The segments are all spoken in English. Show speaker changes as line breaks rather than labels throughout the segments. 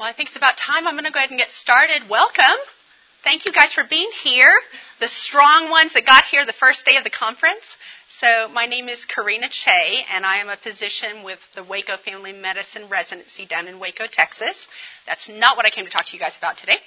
Well, I think it's about time. I'm going to go ahead and get started. Welcome. Thank you guys for being here. The strong ones that got here the first day of the conference. So, my name is Carena Chai, and I am a physician with the Waco Family Medicine Residency down in Waco, Texas. That's not what I came to talk to you guys about today.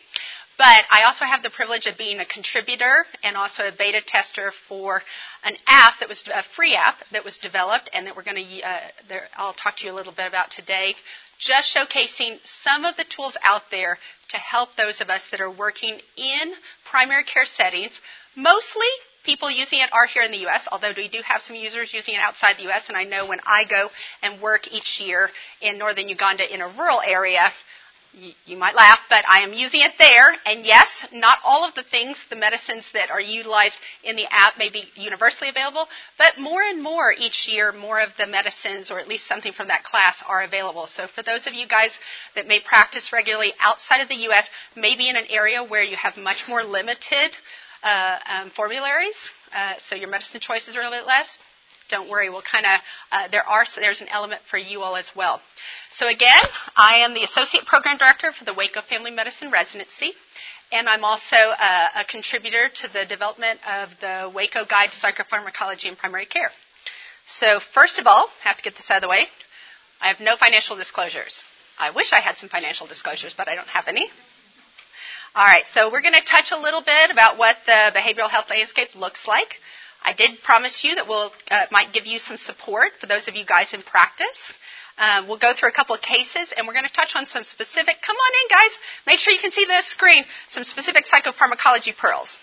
But I also have the privilege of being a contributor and also a beta tester for an app that was a free app that was developed and that we're going to, uh, I'll talk to you a little bit about today. Just showcasing some of the tools out there to help those of us that are working in primary care settings. Mostly people using it are here in the U.S., although we do have some users using it outside the U.S. And I know when I go and work each year in northern Uganda in a rural area, you, might laugh, but I am using it there. And yes, not all of the things, the medicines that are utilized in the app may be universally available, but more and more each year, more of the medicines, or at least something from that class, are available. So for those of you guys that may practice regularly outside of the U.S., maybe in an area where you have much more limited uh, um, formularies, uh, so your medicine choices are a little bit less, don't worry. We'll kind of uh, there are there's an element for you all as well. So again, I am the associate program director for the Waco Family Medicine Residency, and I'm also a, a contributor to the development of the Waco Guide to Psychopharmacology in Primary Care. So first of all, I have to get this out of the way. I have no financial disclosures. I wish I had some financial disclosures, but I don't have any. All right, so we're going to touch a little bit about what the behavioral health landscape looks like. I did promise you that we'll uh, might give you some support for those of you guys in practice. Uh, we'll go through a couple of cases, and we're going to touch on some specific. Come on in, guys. Make sure you can see the screen. Some specific psychopharmacology pearls.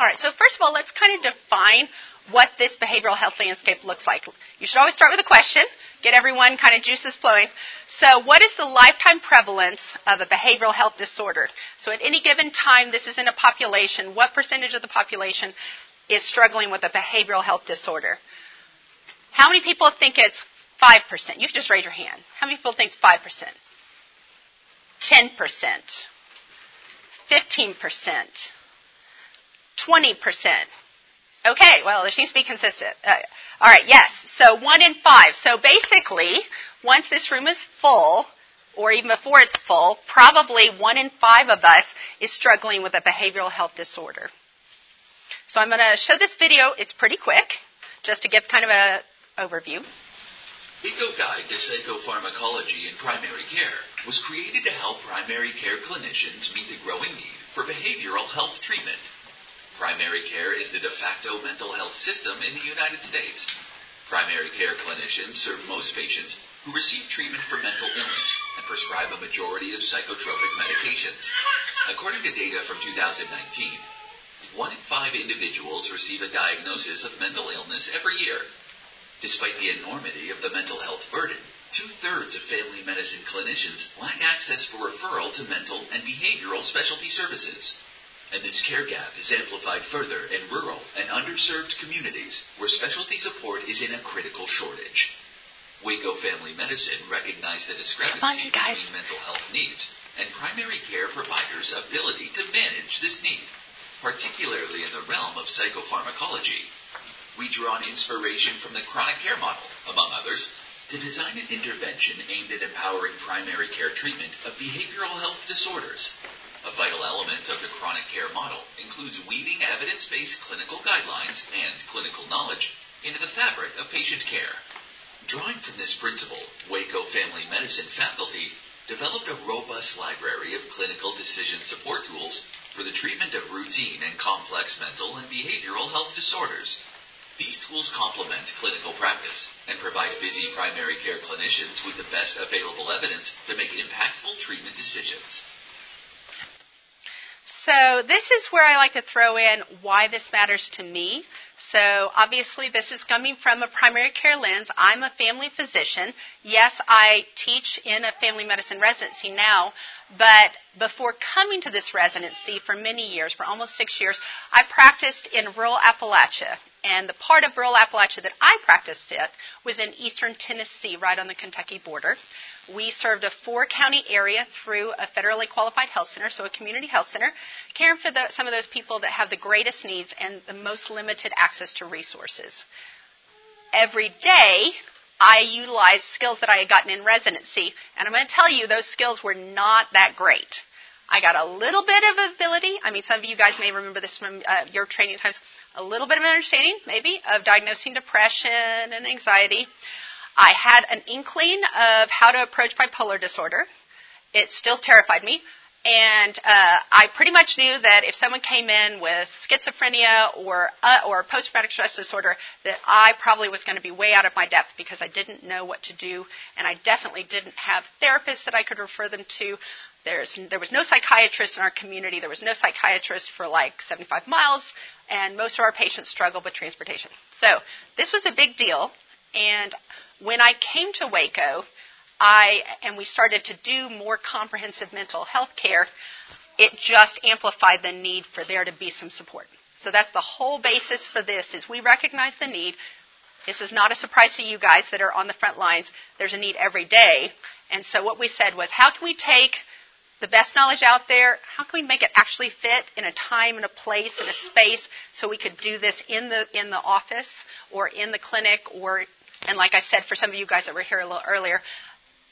All right. So first of all, let's kind of define what this behavioral health landscape looks like. You should always start with a question. Get everyone kind of juices flowing. So, what is the lifetime prevalence of a behavioral health disorder? So, at any given time, this is in a population. What percentage of the population is struggling with a behavioral health disorder. How many people think it's 5%? You can just raise your hand. How many people think it's 5%? 10%? 15%? 20%? Okay, well, there seems to be consistent. Uh, all right, yes. So one in five. So basically, once this room is full, or even before it's full, probably one in five of us is struggling with a behavioral health disorder. So I'm going to show this video. It's pretty quick, just to give kind of an overview.
Waco Guide to Psychopharmacology in Primary Care was created to help primary care clinicians meet the growing need for behavioral health treatment. Primary care is the de facto mental health system in the United States. Primary care clinicians serve most patients who receive treatment for mental illness and prescribe a majority of psychotropic medications. According to data from 2019, one in five individuals receive a diagnosis of mental illness every year. Despite the enormity of the mental health burden, two thirds of family medicine clinicians lack access for referral to mental and behavioral specialty services. And this care gap is amplified further in rural and underserved communities where specialty support is in a critical shortage. Waco Family Medicine recognized the discrepancy between mental health needs and primary care providers' ability to manage this need particularly in the realm of psychopharmacology. We draw on inspiration from the chronic care model, among others, to design an intervention aimed at empowering primary care treatment of behavioral health disorders. A vital element of the chronic care model includes weaving evidence based clinical guidelines and clinical knowledge into the fabric of patient care. Drawing from this principle, Waco Family Medicine faculty developed a robust library of clinical decision support tools for the treatment of routine and complex mental and behavioral health disorders. These tools complement clinical practice and provide busy primary care clinicians with the best available evidence to make impactful treatment decisions.
So, this is where I like to throw in why this matters to me. So obviously this is coming from a primary care lens. I'm a family physician. Yes, I teach in a family medicine residency now, but before coming to this residency for many years, for almost six years, I practiced in rural Appalachia. And the part of rural Appalachia that I practiced it was in eastern Tennessee, right on the Kentucky border. We served a four county area through a federally qualified health center, so a community health center, caring for the, some of those people that have the greatest needs and the most limited access to resources. Every day, I utilized skills that I had gotten in residency, and I'm going to tell you those skills were not that great. I got a little bit of ability. I mean, some of you guys may remember this from uh, your training times. A little bit of an understanding, maybe, of diagnosing depression and anxiety. I had an inkling of how to approach bipolar disorder. It still terrified me. And uh, I pretty much knew that if someone came in with schizophrenia or uh, or post traumatic stress disorder, that I probably was going to be way out of my depth because I didn't know what to do, and I definitely didn't have therapists that I could refer them to. There's, there was no psychiatrist in our community. There was no psychiatrist for like 75 miles, and most of our patients struggled with transportation. So this was a big deal. And when I came to Waco, I and we started to do more comprehensive mental health care, it just amplified the need for there to be some support. So that's the whole basis for this is we recognize the need. This is not a surprise to you guys that are on the front lines. There's a need every day. And so what we said was how can we take the best knowledge out there, how can we make it actually fit in a time and a place and a space so we could do this in the in the office or in the clinic or and like I said for some of you guys that were here a little earlier,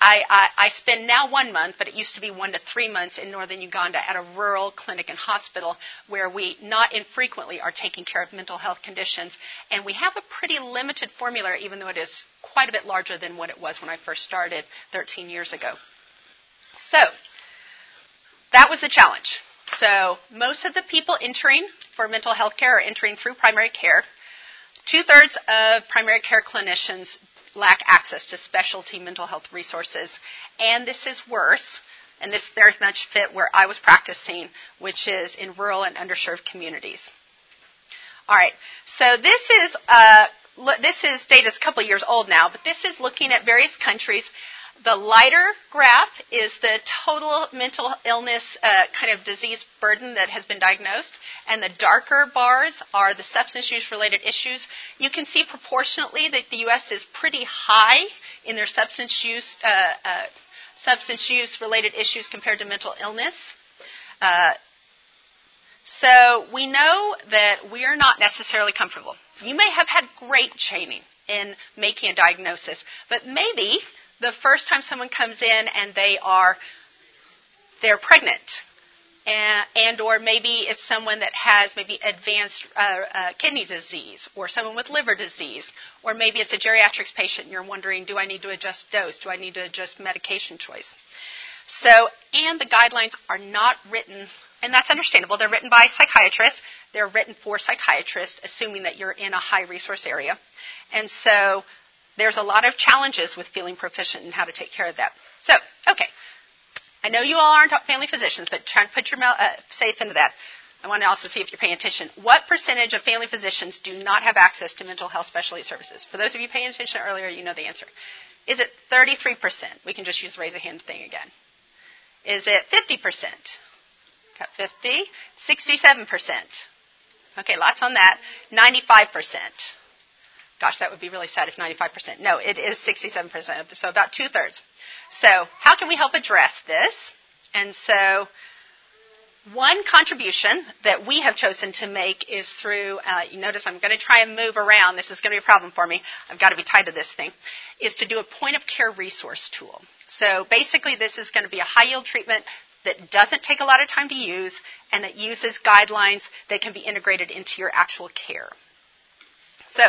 I, I, I spend now one month, but it used to be one to three months in northern Uganda at a rural clinic and hospital where we not infrequently are taking care of mental health conditions. And we have a pretty limited formula, even though it is quite a bit larger than what it was when I first started 13 years ago. So, that was the challenge. So, most of the people entering for mental health care are entering through primary care. Two thirds of primary care clinicians lack access to specialty mental health resources. And this is worse, and this very much fit where I was practicing, which is in rural and underserved communities. All right, so this is uh, this is data a couple of years old now, but this is looking at various countries the lighter graph is the total mental illness uh, kind of disease burden that has been diagnosed, and the darker bars are the substance use related issues. You can see proportionately that the U.S. is pretty high in their substance use uh, uh, substance use related issues compared to mental illness. Uh, so we know that we are not necessarily comfortable. You may have had great training in making a diagnosis, but maybe the first time someone comes in and they are they're pregnant. And, and or maybe it's someone that has maybe advanced uh, uh, kidney disease or someone with liver disease. Or maybe it's a geriatrics patient and you're wondering do i need to adjust dose? Do i need to adjust medication choice? So and the guidelines are not written and that's understandable. They're written by psychiatrists they're written for psychiatrists assuming that you're in a high resource area. And so there's a lot of challenges with feeling proficient in how to take care of that. So, okay. I know you all aren't family physicians, but try to put your uh, faith into that. I want to also see if you're paying attention. What percentage of family physicians do not have access to mental health specialty services? For those of you paying attention earlier, you know the answer. Is it 33%? We can just use the raise a hand thing again. Is it 50%? Got 50. 67%. Okay, lots on that. 95%. Gosh, that would be really sad if 95%. No, it is 67%, so about two thirds. So, how can we help address this? And so, one contribution that we have chosen to make is through, uh, you notice I'm going to try and move around. This is going to be a problem for me. I've got to be tied to this thing. Is to do a point of care resource tool. So basically, this is going to be a high yield treatment that doesn't take a lot of time to use and that uses guidelines that can be integrated into your actual care. So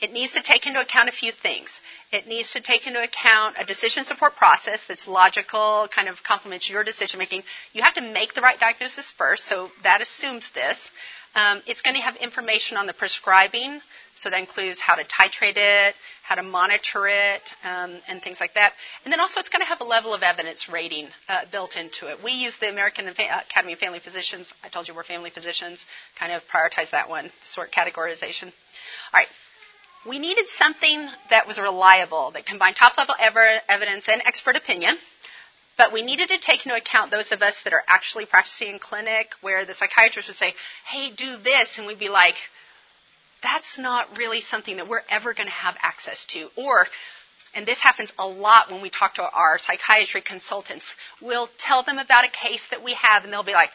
it needs to take into account a few things. It needs to take into account a decision support process that's logical, kind of complements your decision making. You have to make the right diagnosis first, so that assumes this. Um, it's going to have information on the prescribing, so that includes how to titrate it, how to monitor it, um, and things like that. And then also it's going to have a level of evidence rating uh, built into it. We use the American Academy of Family Physicians. I told you we're family physicians. Kind of prioritize that one, sort categorization. All right we needed something that was reliable, that combined top level ever, evidence and expert opinion. But we needed to take into account those of us that are actually practicing in clinic where the psychiatrist would say, hey, do this. And we'd be like, that's not really something that we're ever going to have access to. Or, and this happens a lot when we talk to our psychiatry consultants, we'll tell them about a case that we have and they'll be like,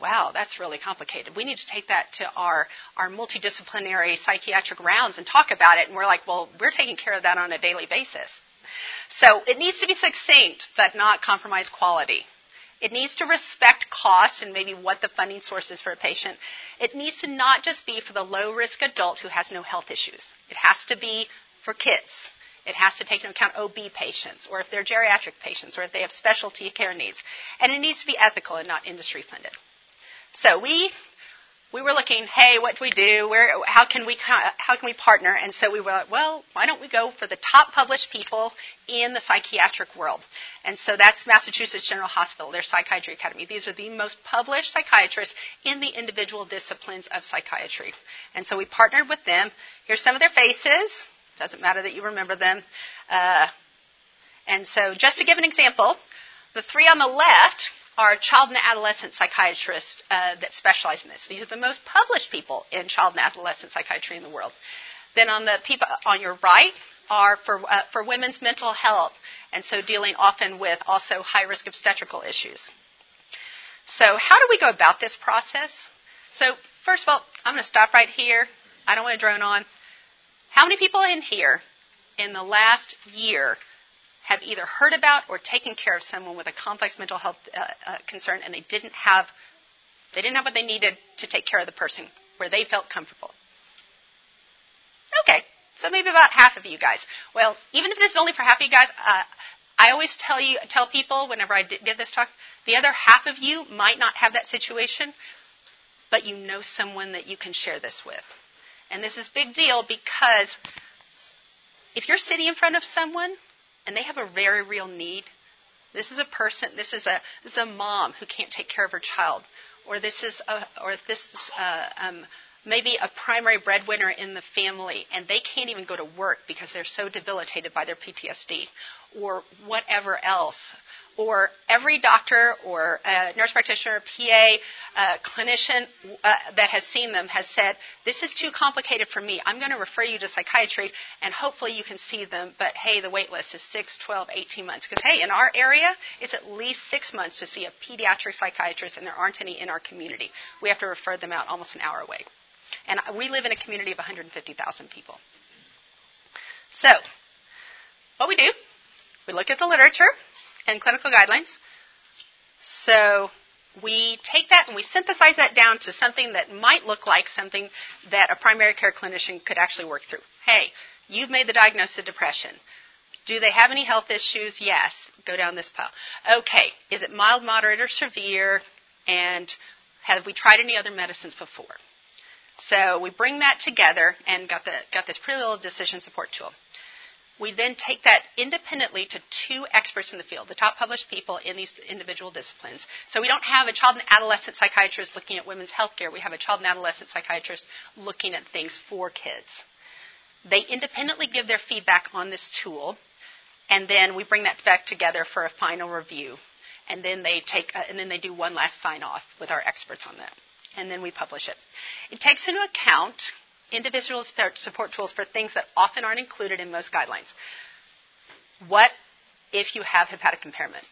wow, that's really complicated. We need to take that to our, our multidisciplinary psychiatric rounds and talk about it. And we're like, well, we're taking care of that on a daily basis. So it needs to be succinct, but not compromise quality. It needs to respect cost and maybe what the funding source is for a patient. It needs to not just be for the low risk adult who has no health issues. It has to be for kids. It has to take into account OB patients, or if they're geriatric patients, or if they have specialty care needs. And it needs to be ethical and not industry funded. So we we were looking, hey, what do we do? Where, how can we how can we partner? And so we were like, well, why don't we go for the top published people in the psychiatric world? And so that's Massachusetts General Hospital, their Psychiatry Academy. These are the most published psychiatrists in the individual disciplines of psychiatry. And so we partnered with them. Here's some of their faces. Doesn't matter that you remember them. Uh, and so just to give an example, the three on the left are child and adolescent psychiatrists uh, that specialize in this. These are the most published people in child and adolescent psychiatry in the world. Then on the people on your right are for, uh, for women's mental health, and so dealing often with also high risk obstetrical issues. So, how do we go about this process? So, first of all, I'm going to stop right here. I don't want to drone on. How many people in here in the last year have either heard about or taken care of someone with a complex mental health uh, uh, concern and they didn't have they didn't have what they needed to take care of the person where they felt comfortable. Okay, so maybe about half of you guys. Well, even if this is only for half of you guys, uh, I always tell you tell people whenever I give this talk, the other half of you might not have that situation, but you know someone that you can share this with. And this is big deal because if you're sitting in front of someone and they have a very real need. This is a person, this is a, this is a mom who can't take care of her child, or this is a, or this is a, um, maybe a primary breadwinner in the family, and they can't even go to work because they're so debilitated by their PTSD, or whatever else or every doctor or nurse practitioner, PA, uh, clinician uh, that has seen them has said, This is too complicated for me. I'm going to refer you to psychiatry and hopefully you can see them. But hey, the wait list is 6, 12, 18 months. Because hey, in our area, it's at least six months to see a pediatric psychiatrist, and there aren't any in our community. We have to refer them out almost an hour away. And we live in a community of 150,000 people. So, what we do, we look at the literature and clinical guidelines. So we take that and we synthesize that down to something that might look like something that a primary care clinician could actually work through. Hey, you've made the diagnosis of depression. Do they have any health issues? Yes. Go down this path. Okay. Is it mild, moderate, or severe? And have we tried any other medicines before? So we bring that together and got the got this pretty little decision support tool. We then take that independently to two experts in the field, the top published people in these individual disciplines. So we don't have a child and adolescent psychiatrist looking at women's health care. We have a child and adolescent psychiatrist looking at things for kids. They independently give their feedback on this tool, and then we bring that back together for a final review. And then they take, uh, and then they do one last sign off with our experts on that, and then we publish it. It takes into account individual support tools for things that often aren't included in most guidelines. What if you have hepatic impairment,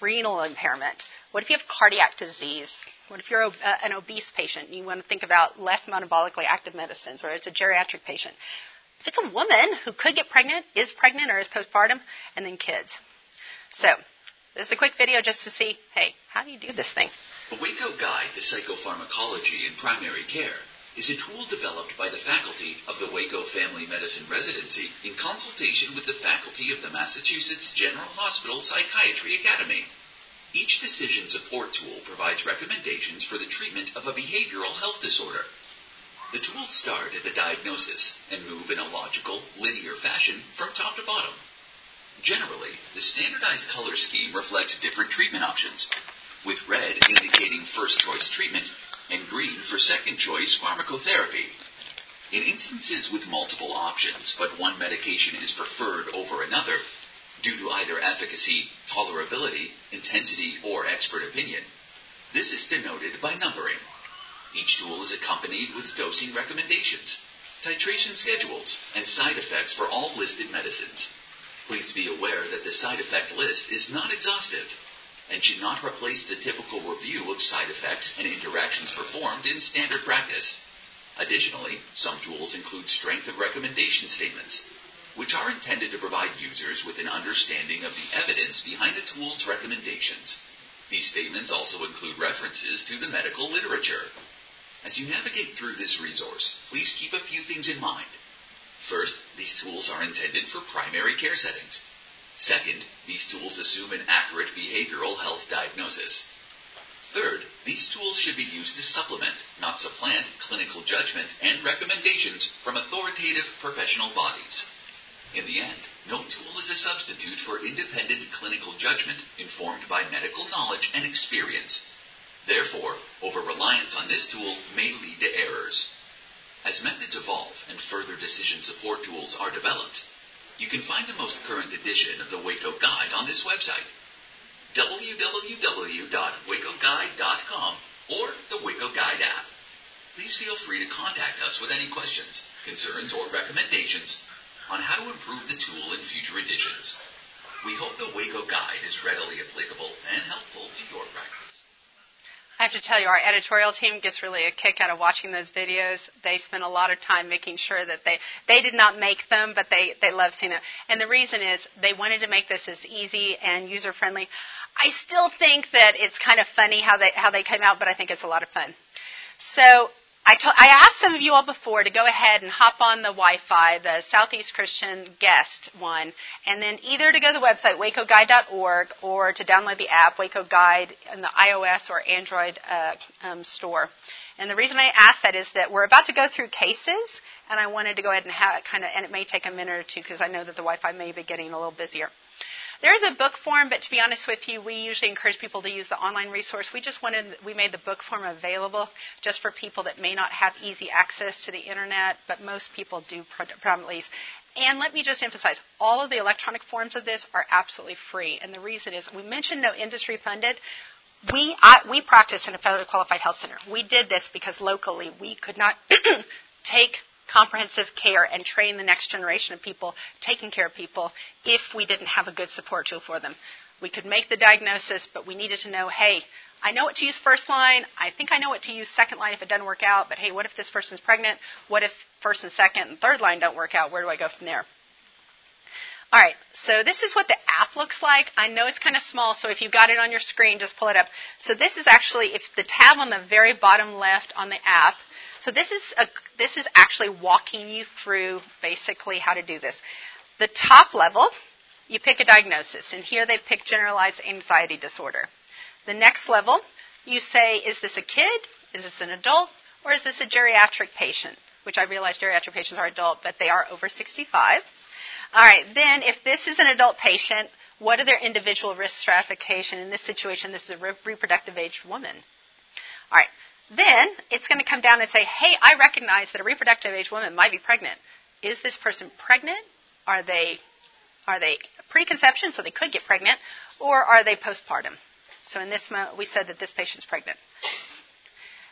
renal impairment? What if you have cardiac disease? What if you're a, uh, an obese patient and you want to think about less metabolically active medicines, or it's a geriatric patient? If it's a woman who could get pregnant, is pregnant, or is postpartum, and then kids. So, this is a quick video just to see, hey, how do you do this thing?
A Waco Guide to Psychopharmacology in Primary Care is a tool developed by the faculty of the Waco Family Medicine Residency in consultation with the faculty of the Massachusetts General Hospital Psychiatry Academy. Each decision support tool provides recommendations for the treatment of a behavioral health disorder. The tools start at the diagnosis and move in a logical, linear fashion from top to bottom. Generally, the standardized color scheme reflects different treatment options, with red indicating first choice treatment and green for second choice pharmacotherapy. In instances with multiple options, but one medication is preferred over another, due to either efficacy, tolerability, intensity, or expert opinion, this is denoted by numbering. Each tool is accompanied with dosing recommendations, titration schedules, and side effects for all listed medicines. Please be aware that the side effect list is not exhaustive and should not replace the typical review of side effects and interactions performed in standard practice. Additionally, some tools include strength of recommendation statements, which are intended to provide users with an understanding of the evidence behind the tool's recommendations. These statements also include references to the medical literature. As you navigate through this resource, please keep a few things in mind. First, these tools are intended for primary care settings. Second, these tools assume an accurate behavioral health diagnosis. Third, these tools should be used to supplement, not supplant, clinical judgment and recommendations from authoritative professional bodies. In the end, no tool is a substitute for independent clinical judgment informed by medical knowledge and experience. Therefore, over reliance on this tool may lead to errors. As methods evolve and further decision support tools are developed, you can find the most current edition of the Waco Guide on this website www.wacoguide.com or the Waco Guide app. Please feel free to contact us with any questions, concerns, or recommendations on how to improve the tool in future editions. We hope the Waco Guide is readily applicable and helpful to your practice.
I have to tell you, our editorial team gets really a kick out of watching those videos. They spend a lot of time making sure that they they did not make them, but they they love seeing them. And the reason is they wanted to make this as easy and user friendly. I still think that it's kind of funny how they how they came out, but I think it's a lot of fun. So I, told, I asked some of you all before to go ahead and hop on the Wi-Fi, the Southeast Christian guest one, and then either to go to the website wacoguide.org or to download the app Waco Guide in the iOS or Android uh, um, store. And the reason I asked that is that we're about to go through cases, and I wanted to go ahead and have it kind of, and it may take a minute or two because I know that the Wi-Fi may be getting a little busier. There is a book form, but to be honest with you, we usually encourage people to use the online resource. We just wanted, we made the book form available just for people that may not have easy access to the internet, but most people do predominantly. And let me just emphasize, all of the electronic forms of this are absolutely free. And the reason is, we mentioned no industry funded. We, I, we practice in a federally qualified health center. We did this because locally we could not take comprehensive care and train the next generation of people taking care of people if we didn't have a good support tool for them. We could make the diagnosis, but we needed to know, hey, I know what to use first line. I think I know what to use second line if it doesn't work out. But hey, what if this person's pregnant? What if first and second and third line don't work out? Where do I go from there? All right, so this is what the app looks like. I know it's kind of small, so if you've got it on your screen, just pull it up. So this is actually, if the tab on the very bottom left on the app so this is a, this is actually walking you through basically how to do this. The top level, you pick a diagnosis, and here they pick generalized anxiety disorder. The next level, you say, is this a kid? Is this an adult? Or is this a geriatric patient? Which I realize geriatric patients are adult, but they are over 65. All right, then if this is an adult patient, what are their individual risk stratification? In this situation, this is a reproductive age woman. All right, then it's going to come down and say, hey, I recognize that a reproductive age woman might be pregnant. Is this person pregnant? Are they are they preconception, so they could get pregnant, or are they postpartum? So in this moment we said that this patient's pregnant.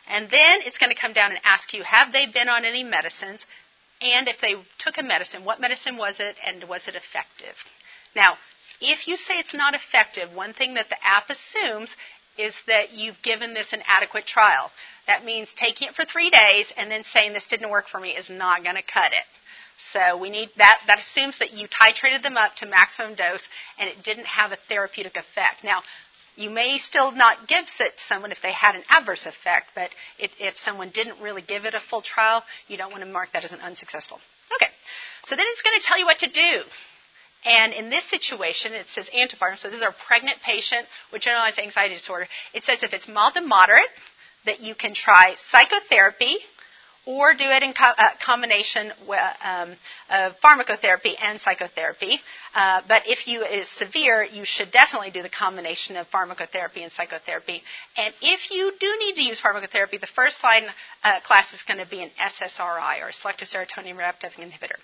And then it's going to come down and ask you, have they been on any medicines? And if they took a medicine, what medicine was it, and was it effective? Now, if you say it's not effective, one thing that the app assumes is that you've given this an adequate trial. That means taking it for three days and then saying this didn't work for me is not going to cut it. So we need that. That assumes that you titrated them up to maximum dose and it didn't have a therapeutic effect. Now, you may still not give it to someone if they had an adverse effect, but it, if someone didn't really give it a full trial, you don't want to mark that as an unsuccessful. Okay. So then it's going to tell you what to do. And in this situation, it says antepartum. So this is a pregnant patient with generalized anxiety disorder. It says if it's mild to moderate, that you can try psychotherapy or do it in co- uh, combination with um, uh, pharmacotherapy and psychotherapy. Uh, but if you it is severe, you should definitely do the combination of pharmacotherapy and psychotherapy. And if you do need to use pharmacotherapy, the first line uh, class is going to be an SSRI or selective serotonin reuptake inhibitor.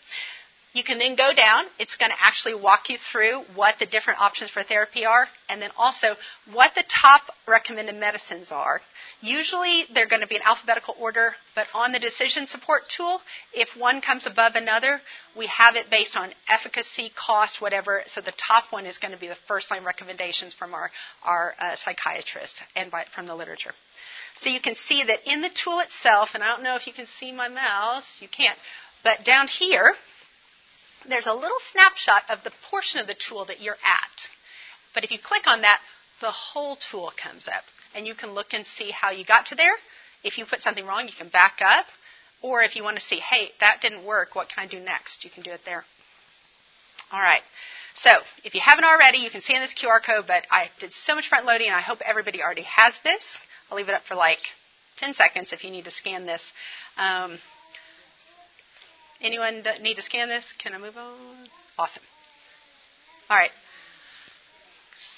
You can then go down. It's going to actually walk you through what the different options for therapy are and then also what the top recommended medicines are. Usually they're going to be in alphabetical order, but on the decision support tool, if one comes above another, we have it based on efficacy, cost, whatever. So the top one is going to be the first line recommendations from our, our uh, psychiatrist and by, from the literature. So you can see that in the tool itself, and I don't know if you can see my mouse, you can't, but down here, there's a little snapshot of the portion of the tool that you're at. But if you click on that, the whole tool comes up. And you can look and see how you got to there. If you put something wrong, you can back up. Or if you want to see, hey, that didn't work, what can I do next? You can do it there. All right. So if you haven't already, you can see in this QR code, but I did so much front loading, and I hope everybody already has this. I'll leave it up for like 10 seconds if you need to scan this. Um, Anyone need to scan this? Can I move on? Awesome. All right.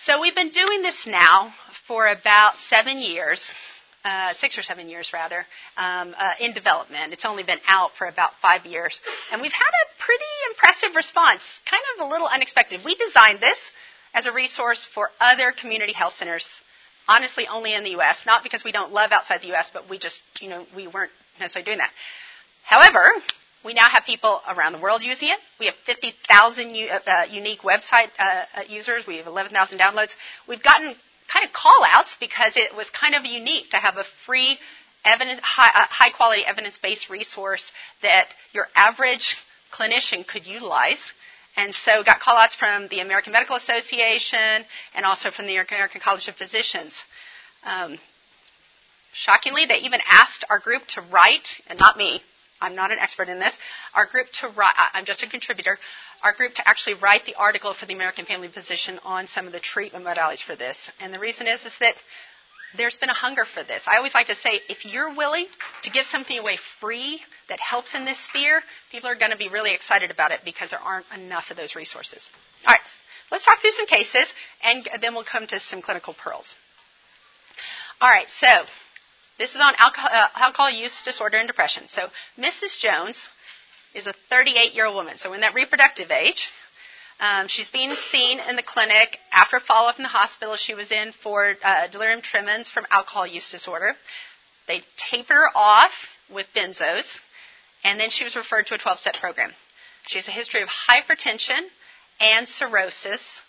So we've been doing this now for about seven years, uh, six or seven years rather, um, uh, in development. It's only been out for about five years, and we've had a pretty impressive response. Kind of a little unexpected. We designed this as a resource for other community health centers. Honestly, only in the U.S. Not because we don't love outside the U.S., but we just, you know, we weren't necessarily doing that. However, we now have people around the world using it. We have 50,000 u- uh, unique website uh, uh users. We have 11,000 downloads. We've gotten kind of call outs because it was kind of unique to have a free evidence, high, uh, high quality evidence based resource that your average clinician could utilize. And so got call outs from the American Medical Association and also from the American College of Physicians. Um, shockingly, they even asked our group to write, and not me, I'm not an expert in this. Our group to write, I'm just a contributor. Our group to actually write the article for the American Family Physician on some of the treatment modalities for this. And the reason is, is that there's been a hunger for this. I always like to say, if you're willing to give something away free that helps in this sphere, people are going to be really excited about it because there aren't enough of those resources. All right, let's talk through some cases, and then we'll come to some clinical pearls. All right, so this is on alcohol, uh, alcohol use disorder and depression. So Mrs. Jones is a 38 year old woman, so in that reproductive age. Um, she's being seen in the clinic after follow up in the hospital she was in for uh, delirium tremens from alcohol use disorder. They taper her off with benzos, and then she was referred to a 12 step program. She has a history of hypertension and cirrhosis,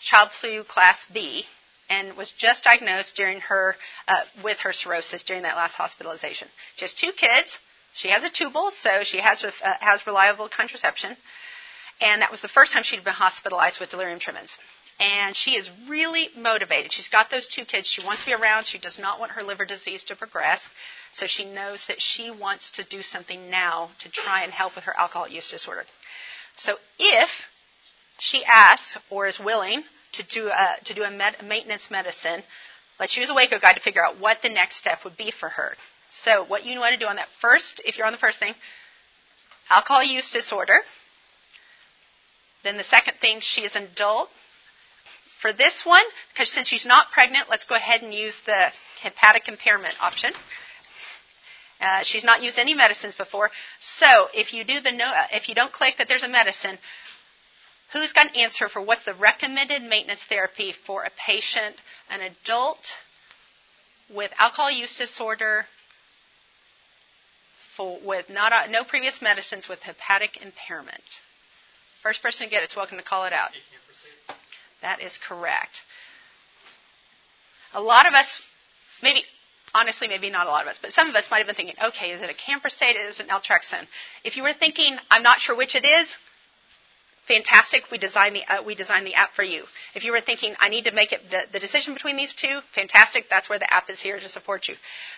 Child-Pugh class B, and was just diagnosed during her uh, with her cirrhosis during that last hospitalization. She has two kids. She has a tubal, so she has uh, has reliable contraception, and that was the first time she'd been hospitalized with delirium tremens. And she is really motivated. She's got those two kids. She wants to be around. She does not want her liver disease to progress. So she knows that she wants to do something now to try and help with her alcohol use disorder. So if she asks or is willing to do a, to do a med, maintenance medicine, let's use a Waco guide to figure out what the next step would be for her. So what you want to do on that first, if you're on the first thing, alcohol use disorder. Then the second thing, she is an adult. For this one, because since she's not pregnant, let's go ahead and use the hepatic impairment option. Uh, she's not used any medicines before, so if you do the no, if you don't click that there's a medicine, Who's going to answer for what's the recommended maintenance therapy for a patient, an adult with alcohol use disorder, for, with not, no previous medicines with hepatic impairment? First person to get it's welcome to call it out. That is correct. A lot of us, maybe honestly, maybe not a lot of us, but some of us might have been thinking, okay, is it acamprosate? Is it an naltrexone? If you were thinking, I'm not sure which it is, fantastic. We designed the uh, we designed the app for you. If you were thinking I need to make it the, the, decision between these two, fantastic. That's where the app is here to support you.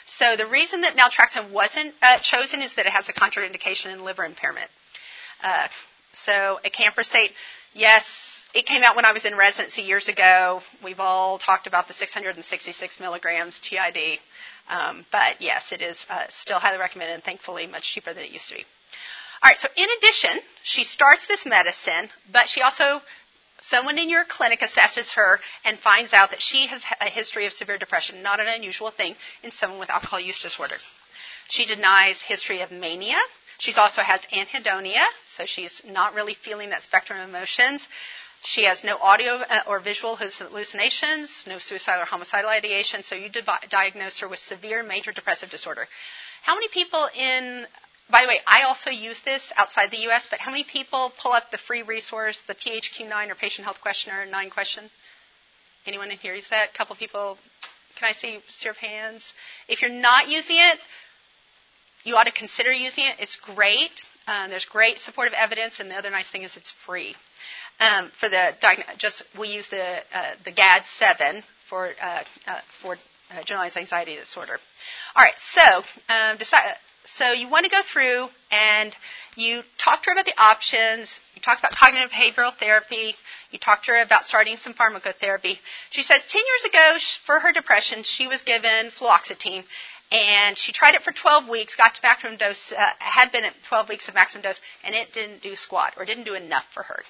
So the reason that naltrexone wasn't uh, chosen is that it has a contraindication in liver impairment. Uh, so acamprosate, yes, it came out when I was in residency years ago. We've all talked about the 666 milligrams TID. Um, but yes, it is uh, still highly recommended and thankfully much cheaper than it used to be. All right, so in addition, she starts this medicine, but she also, someone in your clinic assesses her and finds out that she has a history of severe depression, not an unusual thing in someone with alcohol use disorder. She denies history of mania. She also has anhedonia, so she's not really feeling that spectrum of emotions. She has no audio uh, or visual hallucinations, no suicidal or homicidal ideation, so you diagnose her with severe major depressive disorder. How many people in, by the way, I also use this outside the U.S., but how many people pull up the free resource, the PHQ-9 or Patient Health Questionnaire 9 question? Anyone in here use that? A couple people. Can I see your hands? If you're not using it, you ought to consider using it. It's great. Um, there's great supportive evidence, and the other nice thing is it's free. Um, for the just we use the uh, the GAD-7 for uh, uh, for uh, generalized anxiety disorder. All right, so um, decide, so you want to go through and you talk to her about the options. You talk about cognitive behavioral therapy. You talk to her about starting some pharmacotherapy. She says 10 years ago, for her depression, she was given fluoxetine, and she tried it for 12 weeks, got to maximum dose, uh, had been at 12 weeks of maximum dose, and it didn't do squat or didn't do enough for her.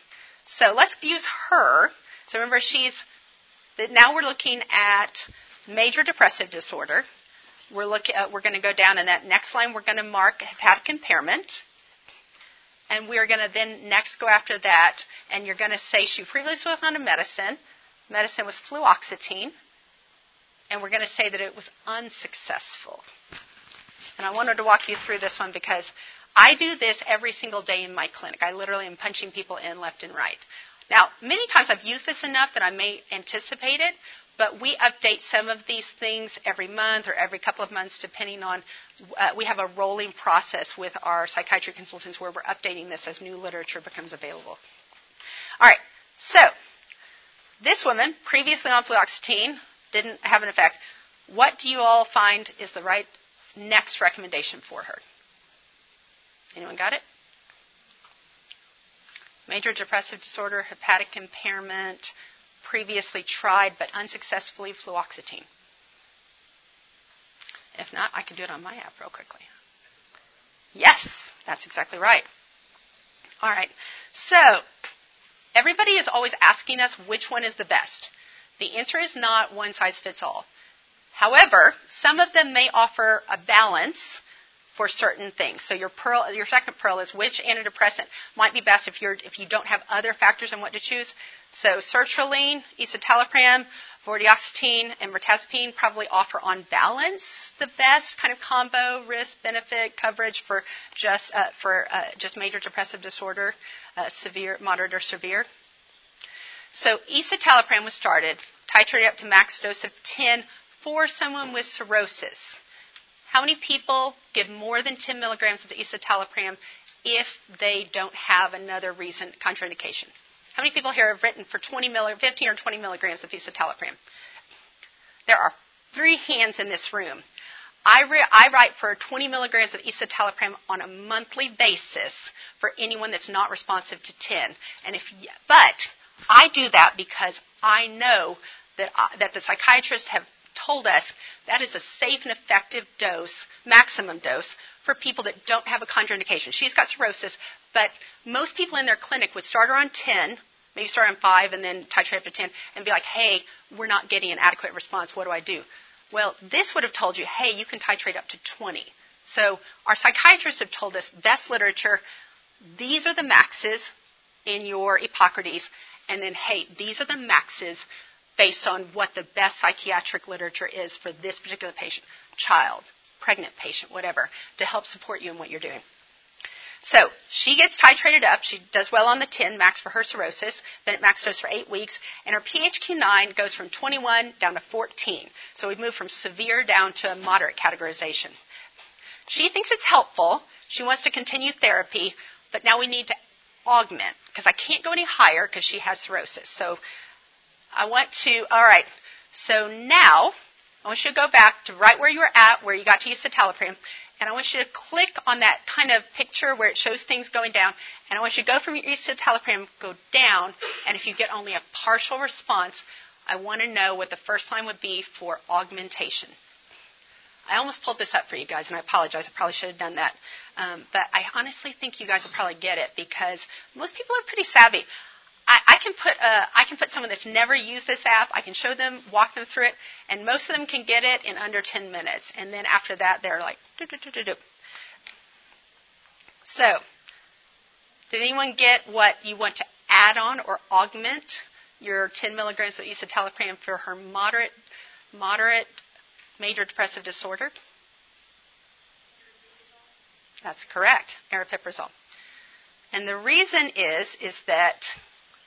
So let's use her. So remember, she's now we're looking at major depressive disorder. We're. Uh, we're going to go down in that next line. We're going to mark hepatic impairment, and we are going to then next go after that. And you're going to say she previously was on a medicine. Medicine was fluoxetine and we're going to say that it was unsuccessful. And I wanted to walk you through this one because I do this every single day in my clinic. I literally am punching people in left and right. Now, many times I've used this enough that I may anticipate it, but we update some of these things every month or every couple of months, depending on. Uh, we have a rolling process with our psychiatry consultants where we're updating this as new literature becomes available. All right, so this woman, previously on fluoxetine, didn't have an effect. What do you all find is the right next recommendation for her? Anyone got it? Major depressive disorder, hepatic impairment, previously tried but unsuccessfully fluoxetine. If not, I can do it on my app real quickly. Yes, that's exactly right. All right. So, everybody is always asking us which one is the best. The answer is not one size fits all. However, some of them may offer a balance for certain things. So your pearl, your second pearl is which antidepressant might be best if you're if you don't have other factors in what to choose. So sertraline, escitalopram, vortioxetine, and mirtazapine probably offer on balance the best kind of combo risk benefit coverage for just uh, for uh, just major depressive disorder, uh, severe, moderate, or severe. So escitalopram was started, titrated up to max dose of 10 for someone with cirrhosis. How many people give more than 10 milligrams of escitalopram if they don't have another reason, contraindication? How many people here have written for 20 milli, 15 or 20 milligrams of escitalopram? There are three hands in this room. I, re- I, write for 20 milligrams of escitalopram on a monthly basis for anyone that's not responsive to 10. And if, but I do that because I know that, uh, that the psychiatrists have told us that is a safe and effective dose, maximum dose, for people that don't have a contraindication. She's got cirrhosis, but most people in their clinic would start her on 10, maybe start on 5 and then titrate up to 10 and be like, hey, we're not getting an adequate response. What do I do? Well, this would have told you, hey, you can titrate up to 20. So our psychiatrists have told us, best literature, these are the maxes in your Epocrates, and then, hey, these are the maxes based on what the best psychiatric literature is for this particular patient, child, pregnant patient, whatever, to help support you in what you're doing. So she gets titrated up. She does well on the 10 max for her cirrhosis. Then it max dose for eight weeks, and her PHQ-9 goes from 21 down to 14. So we've moved from severe down to a moderate categorization. She thinks it's helpful. She wants to continue therapy, but now we need to augment because I can't go any higher because she has cirrhosis. So I want to, all right, so now I want you to go back to right where you were at, where you got to escitalopram, and I want you to click on that kind of picture where it shows things going down, and I want you to go from your escitalopram, go down, and if you get only a partial response, I want to know what the first line would be for augmentation. I almost pulled this up for you guys, and I apologize. I probably should have done that. Um, but I honestly think you guys will probably get it because most people are pretty savvy. I, I can put uh, I can put someone that's never used this app. I can show them, walk them through it, and most of them can get it in under 10 minutes. And then after that, they're like, do do do do do. So Did anyone get what you want to add on or augment your 10 milligrams of escitalopram for her moderate, moderate major depressive disorder? That's correct, aripiprazole. And the reason is, is that,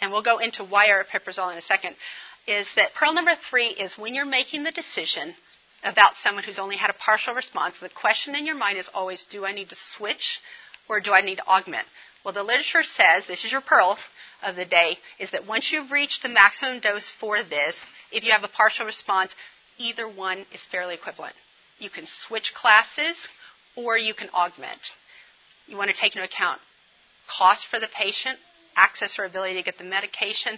and we'll go into why aripiprazole in a second, is that pearl number three is when you're making the decision about someone who's only had a partial response, the question in your mind is always, do I need to switch or do I need to augment? Well, the literature says, this is your pearl of the day, is that once you've reached the maximum dose for this, if you have a partial response, either one is fairly equivalent. You can switch classes or you can augment. You want to take into account cost for the patient, access or ability to get the medication.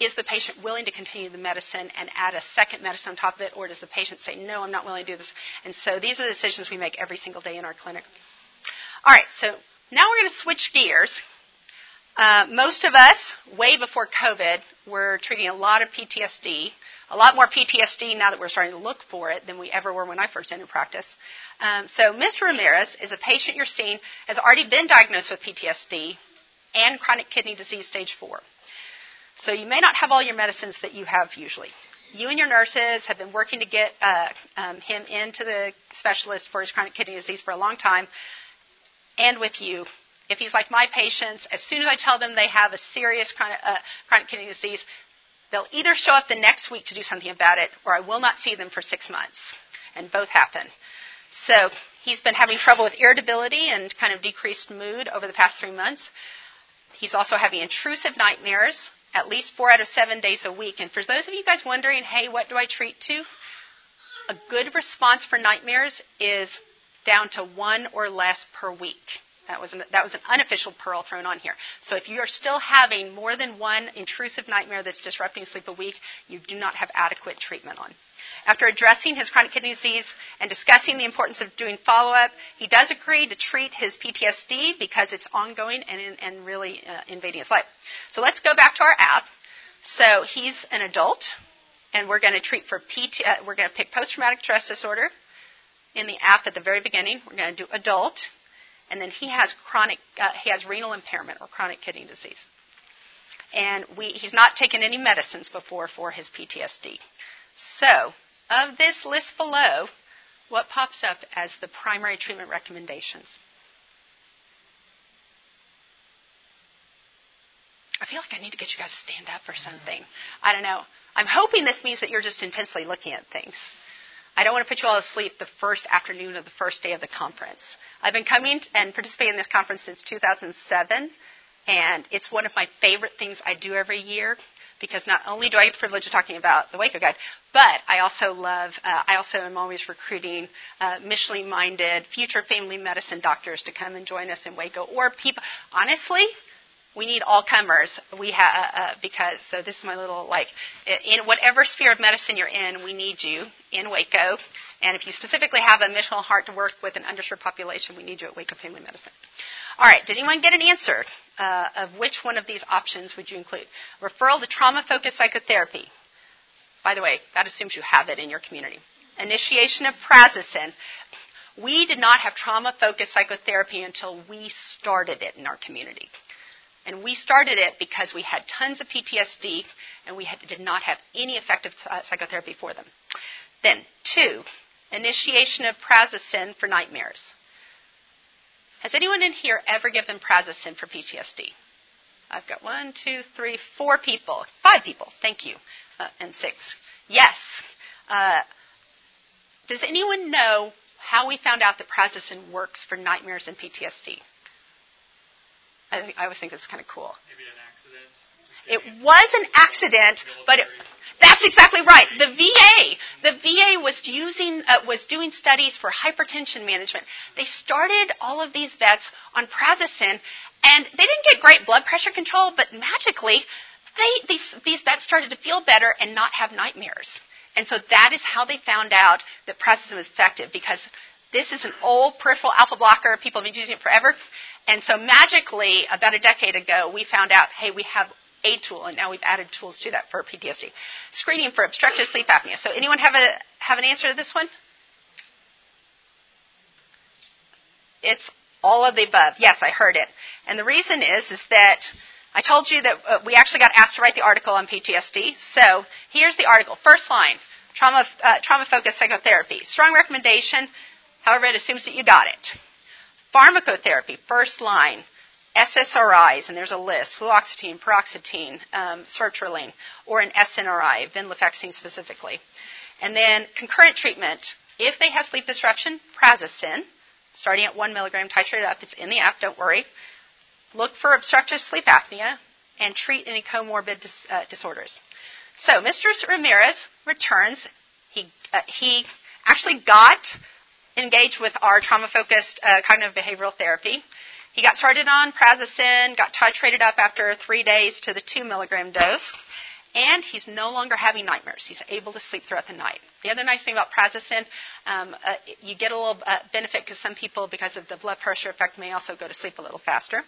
Is the patient willing to continue the medicine and add a second medicine on top of it, or does the patient say, no, I'm not willing to do this? And so these are the decisions we make every single day in our clinic. All right, so now we're going to switch gears. Uh, most of us, way before COVID, were treating a lot of PTSD, a lot more PTSD now that we're starting to look for it than we ever were when I first entered practice. Um, so Ms. Ramirez is a patient you're seeing, has already been diagnosed with PTSD and chronic kidney disease stage four. So you may not have all your medicines that you have usually. You and your nurses have been working to get uh, um, him into the specialist for his chronic kidney disease for a long time, and with you. If he's like my patients, as soon as I tell them they have a serious chronic, uh, chronic kidney disease, they'll either show up the next week to do something about it, or I will not see them for six months. And both happen. So he's been having trouble with irritability and kind of decreased mood over the past three months. He's also having intrusive nightmares at least four out of seven days a week. And for those of you guys wondering, hey, what do I treat to? A good response for nightmares is down to one or less per week. That was, an, that was an unofficial pearl thrown on here. So if you are still having more than one intrusive nightmare that's disrupting sleep a week, you do not have adequate treatment on. After addressing his chronic kidney disease and discussing the importance of doing follow up, he does agree to treat his PTSD because it's ongoing and, and really uh, invading his life. So let's go back to our app. So he's an adult, and we're going to treat for PT, uh, we're going to pick post traumatic stress disorder in the app at the very beginning. We're going to do adult, and then he has chronic, uh, he has renal impairment or chronic kidney disease. And we, he's not taken any medicines before for his PTSD. So of this list below, what pops up as the primary treatment recommendations? I feel like I need to get you guys to stand up or something. I don't know. I'm hoping this means that you're just intensely looking at things. I don't want to put you all to sleep the first afternoon of the first day of the conference. I've been coming and participating in this conference since 2007, and it's one of my favorite things I do every year because not only do I get the privilege of talking about the Waco Guide, but I also love, uh, I also am always recruiting uh, mission-minded future family medicine doctors to come and join us in Waco, or people. Honestly, we need all comers. We have uh, uh, because so this is my little like in whatever sphere of medicine you're in, we need you in Waco. And if you specifically have a mission heart to work with an underserved population, we need you at Waco Family Medicine. All right, did anyone get an answer uh, of which one of these options would you include? Referral to trauma-focused psychotherapy. By the way, that assumes you have it in your community. Initiation of prazosin. We did not have trauma-focused psychotherapy until we started it in our community. And we started it because we had tons of PTSD and we had, did not have any effective uh, psychotherapy for them. Then, two, initiation of prazosin for nightmares. Has anyone in here ever given prazosin for PTSD? I've got one, two, three, four people. Five people, thank you. Uh, and six. Yes. Uh, does anyone know how we found out that prazosin works for nightmares and PTSD? I, I always think it's kind of cool.
Maybe an accident.
It was an accident, but it, that's exactly right. The VA, the VA was using, uh, was doing studies for hypertension management. They started all of these vets on prazosin, and they didn't get great blood pressure control, but magically, they, these, these vets started to feel better and not have nightmares. And so that is how they found out that prazosin was effective because this is an old peripheral alpha blocker. People have been using it forever. And so magically, about a decade ago, we found out, hey, we have a tool, and now we've added tools to that for PTSD. Screening for obstructive sleep apnea. So anyone have a have an answer to this one? It's All of the above. Yes, I heard it. And the reason is, is that I told you that uh, we actually got asked to write the article on PTSD. So here's the article. First line, trauma, uh, trauma-focused psychotherapy. Strong recommendation. However, it assumes that you got it. Pharmacotherapy, first line. SSRIs, and there's a list, fluoxetine, paroxetine, um, sertraline, or an SNRI, venlafaxine specifically. And then concurrent treatment, if they have sleep disruption, prazosin, starting at 1 milligram, titrated up. It's in the app, don't worry. Look for obstructive sleep apnea and treat any comorbid dis, uh, disorders. So Mr. Ramirez returns. He, uh, he actually got engaged with our trauma-focused uh, cognitive behavioral therapy. He got started on prazosin, got titrated up after three days to the two milligram dose and he's no longer having nightmares. He's able to sleep throughout the night. The other nice thing about prazosin, um, uh, you get a little uh, benefit because some people, because of the blood pressure effect, may also go to sleep a little faster.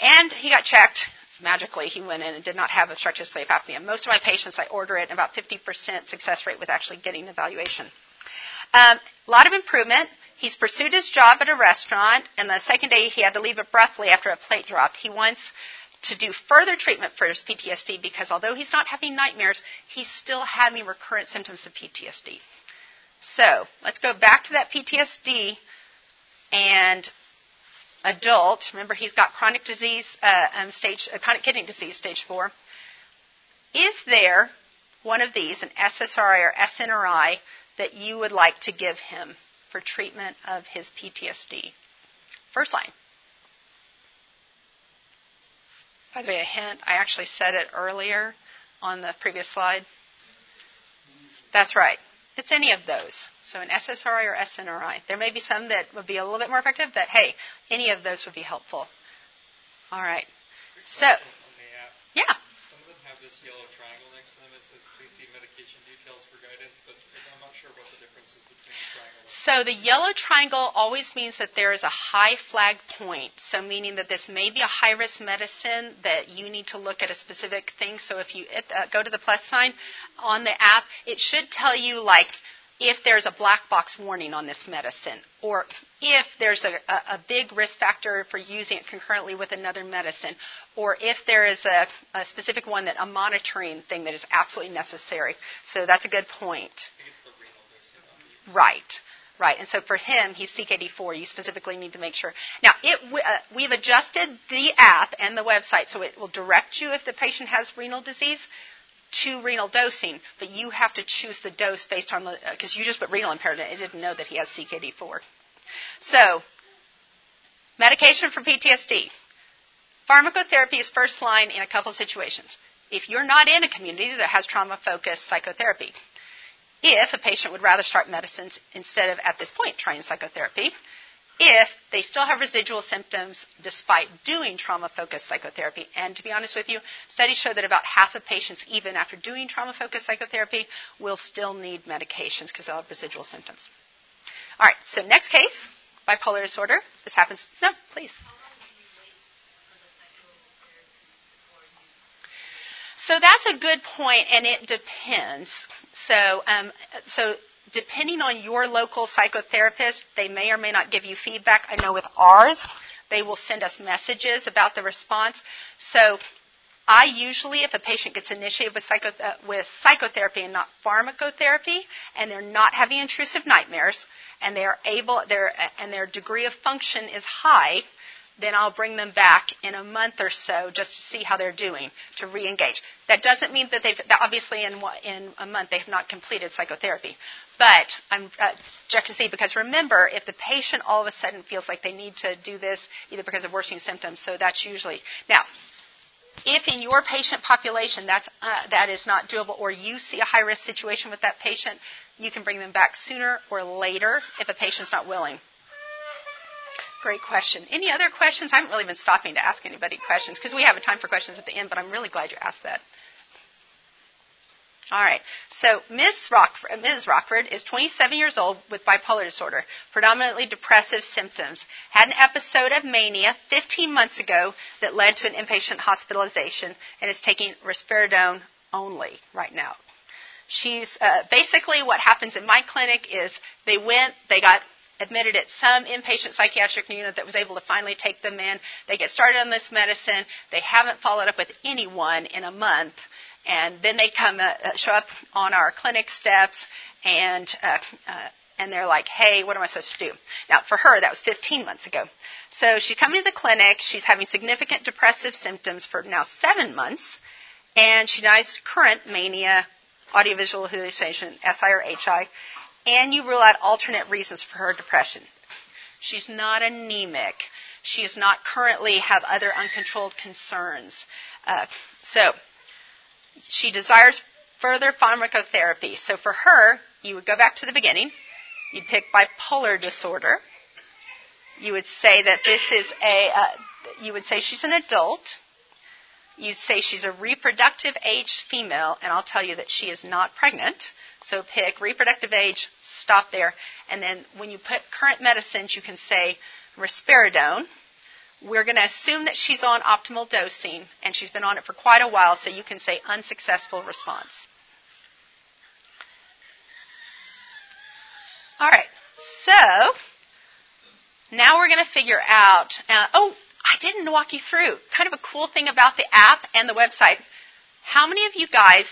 And he got checked. Magically, he went in and did not have obstructive sleep apnea. Most of my patients, I order it, and about 50% success rate with actually getting evaluation. Um, a lot of improvement. He's pursued his job at a restaurant, and the second day he had to leave abruptly after a plate drop. He wants to do further treatment for his PTSD because although he's not having nightmares, he's still having recurrent symptoms of PTSD. So let's go back to that PTSD and adult. Remember, he's got chronic disease, uh, um, stage, uh, chronic kidney disease, stage four. Is there one of these, an SSRI or SNRI, that you would like to give him for treatment of his PTSD? First line. By the way, a hint, I actually said it earlier on the previous slide. That's right. It's any of those. So an SSRI or SNRI. There may be some that would be a little bit more effective, but hey, any of those would be helpful. All right. So, yeah.
Some of them have this yellow triangle next to them. It says, please see medication details for guidance, but I'm not sure what the difference is between the triangle.
So the yellow triangle always means that there is a high flag point. So meaning that this may be a high risk medicine that you need to look at a specific thing. So if you uh, go to the plus sign on the app, it should tell you like if there's a black box warning on this medicine, or if there's a, a, a, big risk factor for using it concurrently with another medicine, or if there is a, a, specific one that a monitoring thing that is absolutely necessary. So that's a good point. Right. Right, and so for him, he's CKD4. You specifically need to make sure. Now, it, uh, we've adjusted the app and the website so it will direct you if the patient has renal disease to renal dosing, but you have to choose the dose based on the, because you just put renal impairment. It didn't know that he has CKD4. So, medication for PTSD. Pharmacotherapy is first line in a couple situations. If you're not in a community that has trauma focused psychotherapy, if a patient would rather start medicines instead of at this point trying psychotherapy, if they still have residual symptoms despite doing trauma focused psychotherapy. And to be honest with you, studies show that about half of patients, even after doing trauma focused psychotherapy, will still need medications because they'll have residual symptoms. All right, so next case bipolar disorder. This happens. No, please. So that's a good point, and it depends. So, um, so depending on your local psychotherapist, they may or may not give you feedback. I know with ours, they will send us messages about the response. So I usually, if a patient gets initiated with, psycho, uh, with psychotherapy and not pharmacotherapy, and they're not having intrusive nightmares, and they are able, and their degree of function is high, then I'll bring them back in a month or so just to see how they're doing to re-engage. That doesn't mean that they've obviously in in a month they have not completed psychotherapy, but I'm uh, check to see because remember if the patient all of a sudden feels like they need to do this either because of worsening symptoms, so that's usually now. If in your patient population that's uh, that is not doable, or you see a high risk situation with that patient, you can bring them back sooner or later if a patient's not willing. Great question. Any other questions? I haven't really been stopping to ask anybody questions because we have a time for questions at the end, but I'm really glad you asked that. All right. So Ms. Rockford, Ms. Rockford is 27 years old with bipolar disorder, predominantly depressive symptoms. Had an episode of mania 15 months ago that led to an inpatient hospitalization and is taking risperidone only right now. She's uh, basically what happens in my clinic is they went, they got admitted at some inpatient psychiatric unit that was able to finally take them in. They get started on this medicine. They haven't followed up with anyone in a month. And then they come uh, uh show up on our clinic steps and uh, uh, and they're like, hey, what am I supposed to do? Now, for her, that was 15 months ago. So she's coming to the clinic. She's having significant depressive symptoms for now seven months. And she denies current mania, audiovisual hallucination, SI or HI. And you rule out alternate reasons for her depression. She's not anemic. She does not currently have other uncontrolled concerns. Uh, so she desires further pharmacotherapy. So for her, you would go back to the beginning. You'd pick bipolar disorder. You would say that this is a, uh, you would say she's an adult. You'd say she's a reproductive age female, and I'll tell you that she is not pregnant. So pick reproductive age, stop there, and then when you put current medicines, you can say risperidone. We're going to assume that she's on optimal dosing, and she's been on it for quite a while, so you can say unsuccessful response. All right, so now we're going to figure out. Uh, oh, I didn't walk you through kind of a cool thing about the app and the website. How many of you guys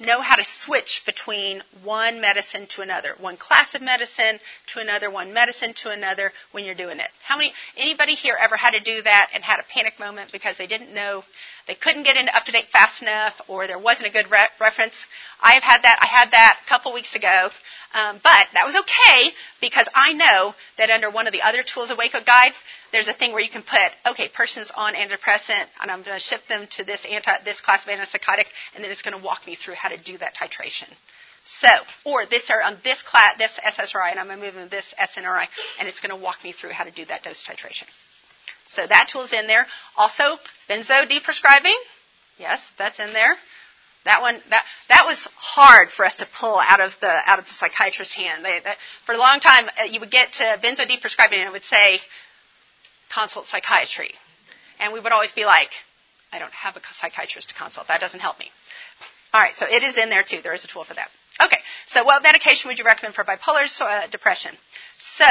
know how to switch between one medicine to another, one class of medicine to another, one medicine to another when you're doing it. How many anybody here ever had to do that and had a panic moment because they didn't know they couldn't get into up to date fast enough or there wasn't a good re- reference? I have had that. I had that a couple weeks ago. Um, but that was okay because I know that under one of the other tools of Waco Guide, there's a thing where you can put, okay, person's on antidepressant, and I'm going to ship them to this anti, this class of antipsychotic, and then it's going to walk me through how to do that titration. So, or this or on this class, this SSRI, and I'm going to move them to this SNRI, and it's going to walk me through how to do that dose titration. So that tool's in there. Also, benzo deprescribing. Yes, that's in there. That one, that that was hard for us to pull out of the out of the psychiatrist's hand. They, that, for a long time, uh, you would get to benzodiazepine prescribing, and it would say consult psychiatry, and we would always be like, I don't have a psychiatrist to consult. That doesn't help me. All right, so it is in there too. There is a tool for that. Okay, so what medication would you recommend for bipolar uh, depression? So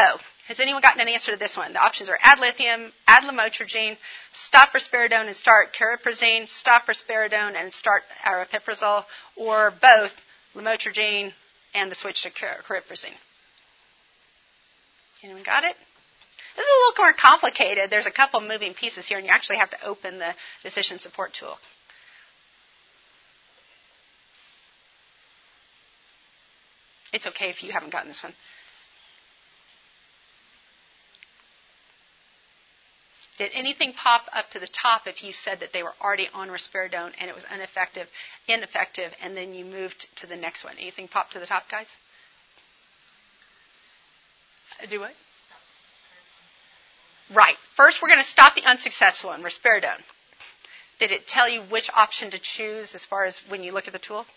has anyone gotten an answer to this one? The options are add lithium, add lamotrigine, stop risperidone and start cariprazine, stop risperidone and start aripiprazole, or both lamotrigine and the switch to cariprazine. Anyone got it? This is a little more complicated. There's a couple moving pieces here, and you actually have to open the decision support tool. It's okay if you haven't gotten this one. Did anything pop up to the top if you said that they were already on risperidone and it was ineffective, ineffective, and then you moved to the next one? Anything pop to the top, guys? Uh, do what? Right. First, we're going to stop the unsuccessful one, risperidone. Did it tell you which option to choose as far as when you look at the tool?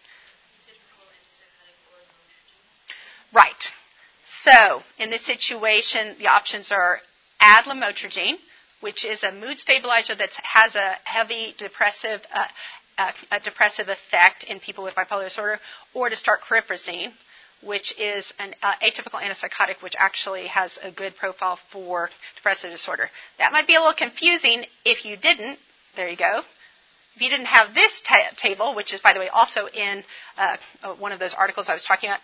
Right. So, in this situation, the options are add lamotrigine, which is a mood stabilizer that has a heavy depressive, uh, uh, a depressive effect in people with bipolar disorder, or to start cariprazine, which is an uh, atypical antipsychotic, which actually has a good profile for depressive disorder. That might be a little confusing if you didn't. There you go. If you didn't have this ta- table, which is, by the way, also in uh, one of those articles I was talking about,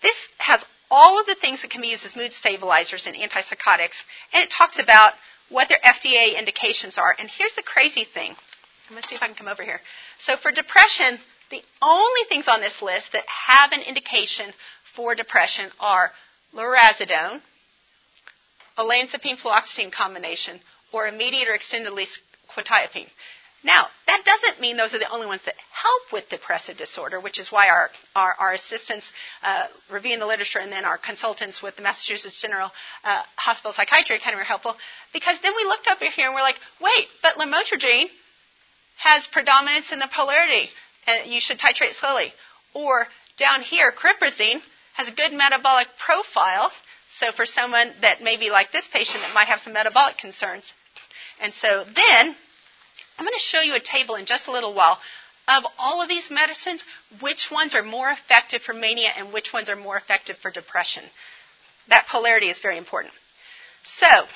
this has all of the things that can be used as mood stabilizers and antipsychotics, and it talks about what their FDA indications are. And here's the crazy thing. I'm going to see if I can come over here. So for depression, the only things on this list that have an indication for depression are lurasidone, olanzapine fluoxetine combination, or immediate or extended release quetiapine. Now, that doesn't mean those are the only ones that help with depressive disorder, which is why our, our, our assistants uh, reviewing the literature and then our consultants with the Massachusetts General uh, Hospital Psychiatry Academy were helpful. Because then we looked over here and we're like, wait, but lamotrigine has predominance in the polarity, and you should titrate slowly. Or down here, cariprazine has a good metabolic profile. So for someone that may be like this patient that might have some metabolic concerns. And so then I'm going to show you a table in just a little while of all of these medicines, which ones are more effective for mania and which ones are more effective for depression. that polarity is very important. So,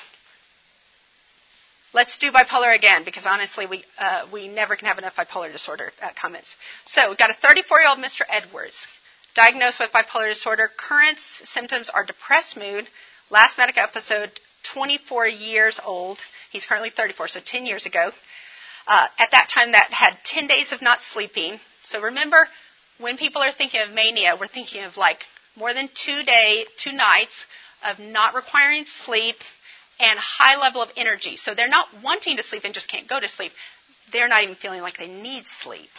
let's do bipolar again because honestly, we, uh, we never can have enough bipolar disorder uh, comments. So, we've got a 34 year old Mr. Edwards, diagnosed with bipolar disorder. Current symptoms are depressed mood, last medical episode 24 years old. He's currently 34, so 10 years ago. Uh, at that time, that had 10 days of not sleeping. So remember, when people are thinking of mania, we're thinking of like more than two day, two nights of not requiring sleep and high level of energy. So they're not wanting to sleep and just can't go to sleep. They're not even feeling like they need sleep.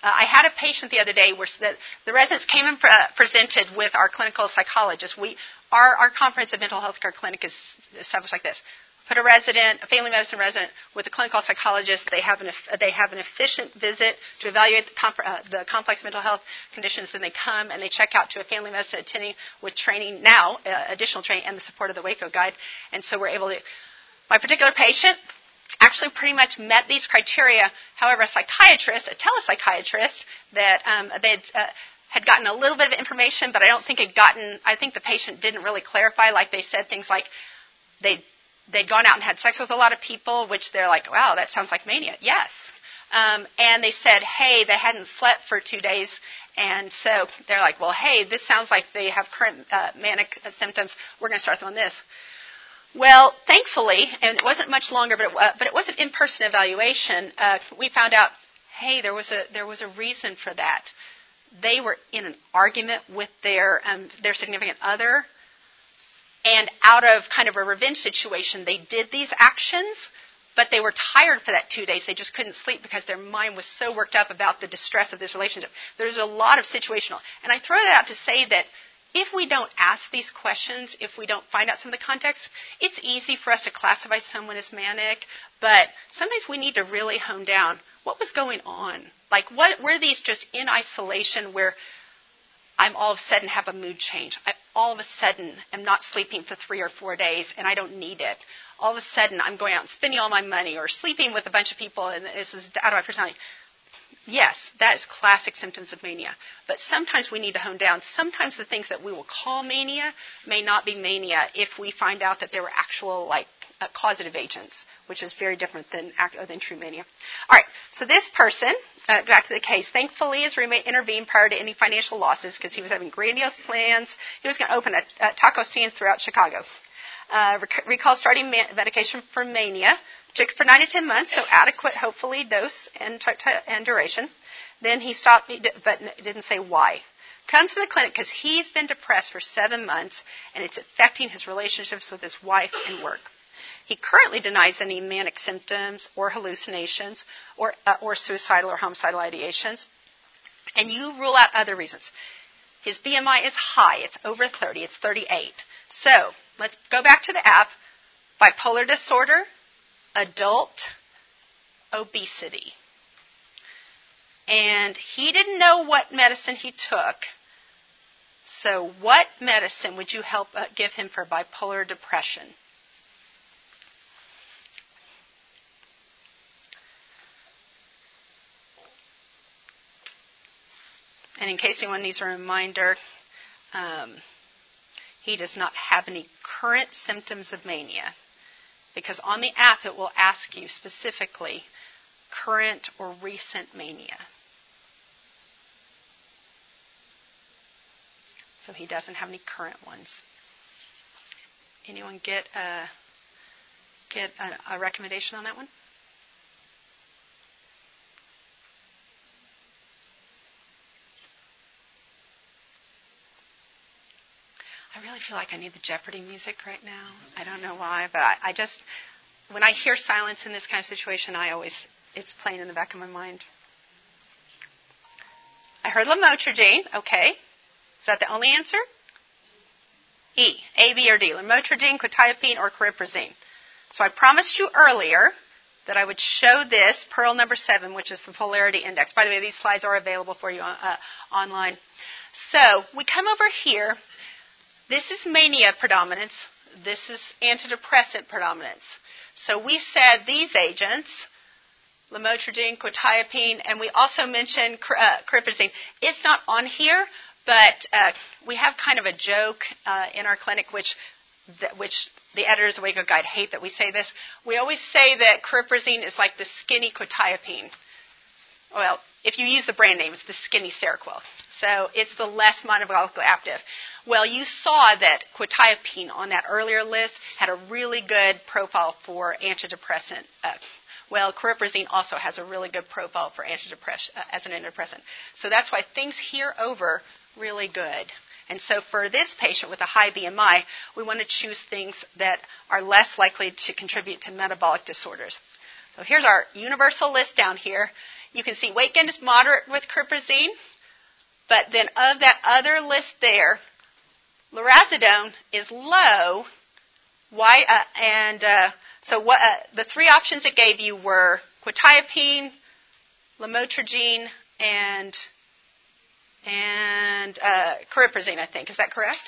Uh, I had a patient the other day where the, the residents came and pre- presented with our clinical psychologist. We, our, our comprehensive mental health care clinic is established like this put a resident, a family medicine resident, with a clinical psychologist. They have an, they have an efficient visit to evaluate the, comp, uh, the complex mental health conditions. Then they come and they check out to a family medicine attending with training now, uh, additional training, and the support of the Waco Guide. And so we're able to. My particular patient actually pretty much met these criteria. However, a psychiatrist, a telepsychiatrist, that um, they had. Uh, had gotten a little bit of information, but I don't think had gotten, I think the patient didn't really clarify, like they said things like they they'd gone out and had sex with a lot of people, which they're like, wow, that sounds like mania. Yes. Um, and they said, hey, they hadn't slept for two days. And so they're like, well, hey, this sounds like they have current uh, manic symptoms. We're going to start them on this. Well, thankfully, and it wasn't much longer, but it, uh, but it was an in-person evaluation. Uh, we found out, hey, there was a there was a reason for that. They were in an argument with their um, their significant other and out of kind of a revenge situation, they did these actions, but they were tired for that two days. They just couldn't sleep because their mind was so worked up about the distress of this relationship. There's a lot of situational. And I throw that out to say that if we don't ask these questions, if we don't find out some of the context, it's easy for us to classify someone as manic, but sometimes we need to really hone down what was going on. Like, what were these just in isolation where I'm all of a sudden have a mood change. I all of a sudden am not sleeping for three or four days and I don't need it. All of a sudden I'm going out and spending all my money or sleeping with a bunch of people and this is out of my personality. Yes, that is classic symptoms of mania. But sometimes we need to hone down. Sometimes the things that we will call mania may not be mania if we find out that there were actual like uh, causative agents, which is very different than, than true mania. All right, so this person, uh, back to the case, thankfully his roommate intervened prior to any financial losses because he was having grandiose plans. He was going to open a, a taco stand throughout Chicago. Uh, rec- recall starting ma- medication for mania. Took for nine to ten months, so adequate, hopefully, dose and, t- t- and duration. Then he stopped, but didn't say why. Comes to the clinic because he's been depressed for seven months and it's affecting his relationships with his wife and work. He currently denies any manic symptoms or hallucinations or, uh, or suicidal or homicidal ideations. And you rule out other reasons. His BMI is high. It's over 30. It's 38. So let's go back to the app. Bipolar disorder, adult, obesity. And he didn't know what medicine he took. So, what medicine would you help uh, give him for bipolar depression? And in case anyone needs a reminder, um, he does not have any current symptoms of mania. Because on the app, it will ask you specifically current or recent mania. So he doesn't have any current ones. Anyone get a, get a, a recommendation on that one? I really feel like I need the Jeopardy music right now. I don't know why, but I, I just, when I hear silence in this kind of situation, I always, it's playing in the back of my mind. I heard lamotrigine. Okay. Is that the only answer? E. A, B, or D. Lamotrigine, quetiapine, or cariprazine. So I promised you earlier that I would show this, Pearl number seven, which is the polarity index. By the way, these slides are available for you uh, online. So we come over here this is mania predominance. This is antidepressant predominance. So we said these agents, lamotrigine, quetiapine, and we also mentioned uh, cariprazine. It's not on here, But uh, we have kind of a joke uh, in our clinic, which that, which the editors of the Waco Guide hate that we say this. We always say that cariprazine is like the skinny quetiapine. Well, if you use the brand name, it's the skinny Seroquel. So it's the less metabolically active. Well, you saw that quetiapine on that earlier list had a really good profile for antidepressant. Uh, well, cariprazine also has a really good profile for antidepressant uh, as an antidepressant. So that's why things here over really good. And so for this patient with a high BMI, we want to choose things that are less likely to contribute to metabolic disorders. So here's our universal list down here. You can see weight gain is moderate with cariprazine, but then of that other list there, lurasidone is low. Why? Uh, and uh, so what? Uh, the three options it gave you were quetiapine, lamotrigine, and and uh, cariprazine, I think. Is that correct?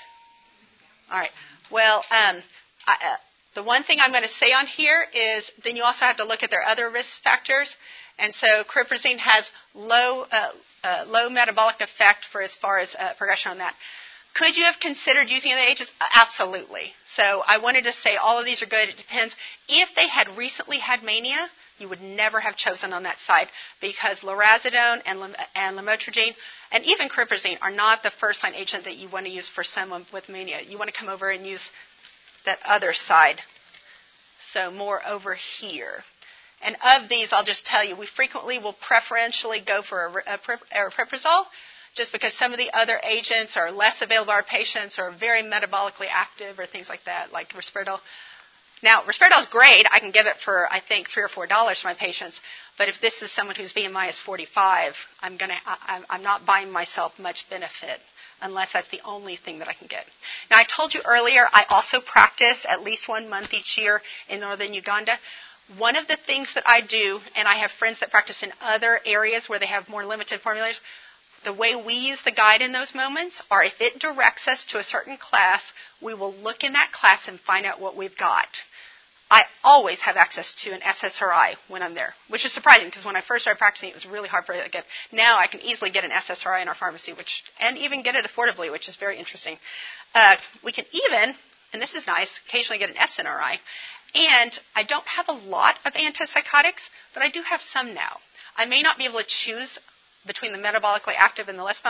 All right. Well, um, I, uh, the one thing I'm going to say on here is then you also have to look at their other risk factors. And so cariprazine has low, uh, uh, low metabolic effect for as far as uh, progression on that. Could you have considered using the agents? Absolutely. So I wanted to say all of these are good. It depends. If they had recently had mania, you would never have chosen on that side because lurasidone and, and lamotrigine and even cariprazine are not the first line agent that you want to use for someone with mania. You want to come over and use that other side. So more over here. And of these, I'll just tell you, we frequently will preferentially go for aripiprazole just because some of the other agents are less available to our patients or very metabolically active or things like that, like risperidone. Now, risperidone is great. I can give it for, I think, three or four dollars to my patients. But if this is someone whose BMI is 45, I'm gonna, I, I'm not buying myself much benefit unless that's the only thing that I can get. Now, I told you earlier, I also practice at least one month each year in northern Uganda. One of the things that I do, and I have friends that practice in other areas where they have more limited formulas, the way we use the guide in those moments are if it directs us to a certain class, we will look in that class and find out what we've got. I always have access to an SSRI when I'm there, which is surprising because when I first started practicing, it was really hard for me to get. Now I can easily get an SSRI in our pharmacy, which and even get it affordably, which is very interesting. Uh, we can even, and this is nice, occasionally get an SNRI. And I don't have a lot of antipsychotics, but I do have some now. I may not be able to choose between the metabolically active and the less,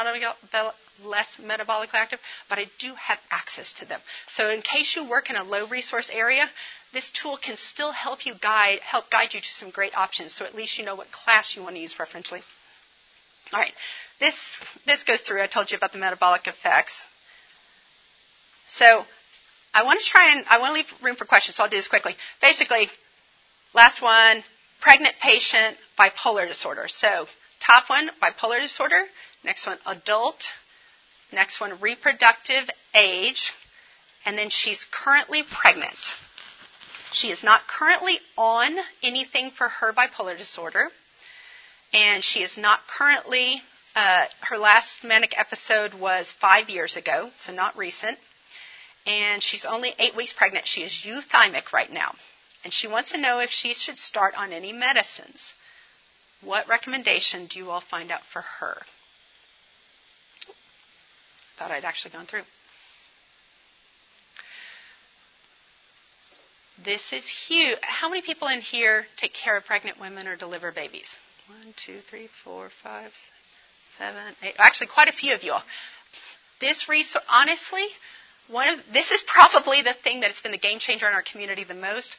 less metabolically active, but I do have access to them. So in case you work in a low resource area, this tool can still help you guide, help guide you to some great options. So at least you know what class you want to use preferentially. All right, this this goes through. I told you about the metabolic effects. So I want to try and I want to leave room for questions. So I'll do this quickly. Basically, last one: pregnant patient bipolar disorder. So top one: bipolar disorder. Next one: adult. Next one: reproductive age. And then she's currently pregnant. She is not currently on anything for her bipolar disorder, and she is not currently, uh, her last manic episode was five years ago, so not recent, and she's only eight weeks pregnant. She is euthymic right now, and she wants to know if she should start on any medicines. What recommendation do you all find out for her? Thought I'd actually gone through. This is huge. How many people in here take care of pregnant women or deliver babies? One, two, three, four, five, six, seven, eight. Actually, quite a few of you. This resource, honestly, one of this is probably the thing that has been the game changer in our community the most.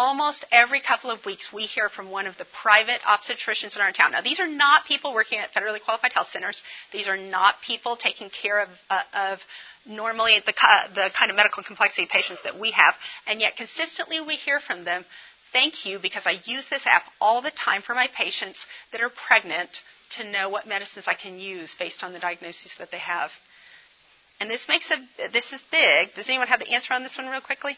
Almost every couple of weeks, we hear from one of the private obstetricians in our town. Now, these are not people working at federally qualified health centers. These are not people taking care of, uh, of normally the, the kind of medical complexity patients that we have, and yet consistently we hear from them, thank you because I use this app all the time for my patients that are pregnant to know what medicines I can use based on the diagnoses that they have. And this makes a, this is big. Does anyone have the answer on this one real quickly?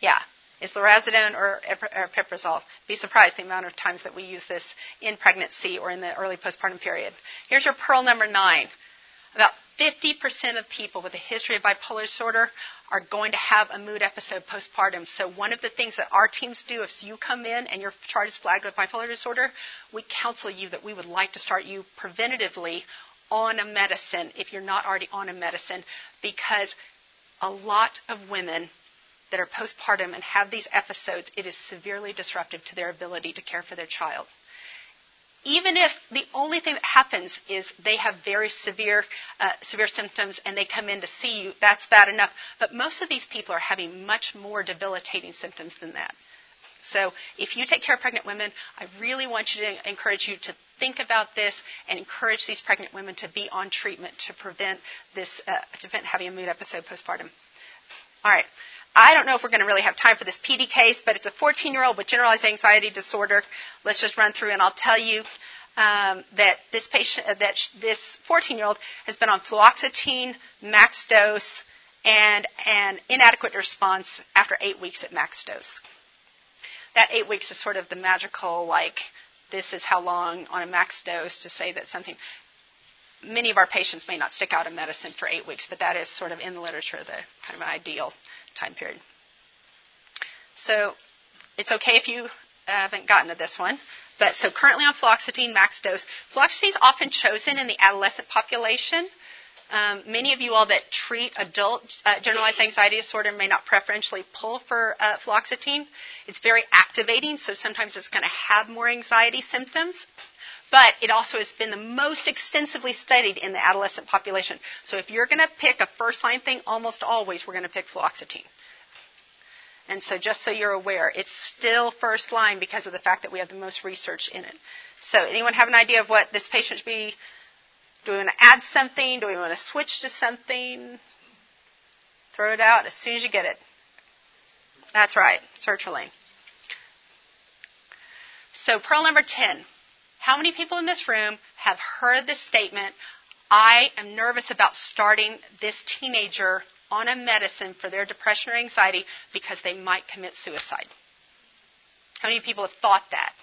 Yeah. Is lurasidone or, or? Be surprised the amount of times that we use this in pregnancy or in the early postpartum period. Here's your pearl number nine. About 50% of people with a history of bipolar disorder are going to have a mood episode postpartum. So one of the things that our teams do, if you come in and your chart is flagged with bipolar disorder, we counsel you that we would like to start you preventatively on a medicine if you're not already on a medicine because a lot of women that are postpartum and have these episodes, it is severely disruptive to their ability to care for their child. Even if the only thing that happens is they have very severe, uh, severe symptoms and they come in to see you, that's bad enough. But most of these people are having much more debilitating symptoms than that. So if you take care of pregnant women, I really want you to encourage you to think about this and encourage these pregnant women to be on treatment to prevent this, uh, to prevent having a mood episode postpartum. All right. I don't know if we're going to really have time for this PD case, but it's a 14 year old with generalized anxiety disorder. Let's just run through and I'll tell you um, that this patient, uh, that sh- this 14 year old has been on fluoxetine, max dose, and an inadequate response after eight weeks at max dose that eight weeks is sort of the magical, like, this is how long on a max dose to say that something. Many of our patients may not stick out a medicine for eight weeks, but that is sort of in the literature the kind of ideal time period. So it's okay if you haven't gotten to this one. But so currently on fluoxetine max dose. Fluoxetine is often chosen in the adolescent population um, many of you all that treat adult uh, generalized anxiety disorder may not preferentially pull for uh, fluoxetine. It's very activating, so sometimes it's going to have more anxiety symptoms. But it also has been the most extensively studied in the adolescent population. So if you're going to pick a first line thing, almost always we're going to pick fluoxetine. And so just so you're aware, it's still first line because of the fact that we have the most research in it. So anyone have an idea of what this patient should be do we want to add something? Do we want to switch to something? Throw it out as soon as you get it. That's right, sertraline. So, pearl number 10. How many people in this room have heard this statement? I am nervous about starting this teenager on a medicine for their depression or anxiety because they might commit suicide. How many people have thought that?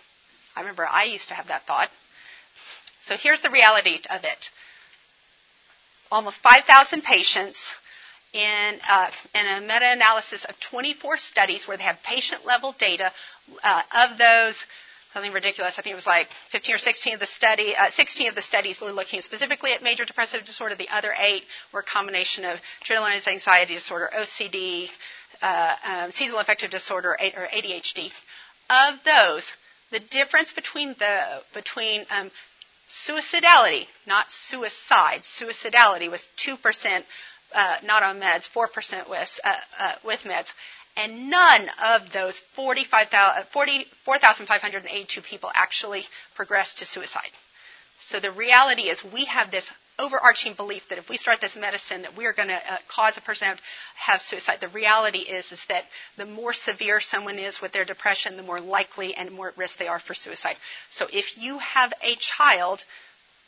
I remember I used to have that thought. So here's the reality of it. Almost 5,000 patients in, uh, in a meta-analysis of 24 studies where they have patient-level data. Uh, of those, something ridiculous. I think it was like 15 or 16 of the study, uh, 16 of the studies were looking specifically at major depressive disorder. The other eight were a combination of generalized anxiety disorder, OCD, uh, um, seasonal affective disorder, or ADHD. Of those, the difference between the between um, Suicidality, not suicide. Suicidality was 2% uh, not on meds, 4% with, uh, uh, with meds. And none of those 44,582 people actually progressed to suicide. So the reality is we have this overarching belief that if we start this medicine that we are going to uh, cause a person to have suicide. The reality is is that the more severe someone is with their depression, the more likely and more at risk they are for suicide. So if you have a child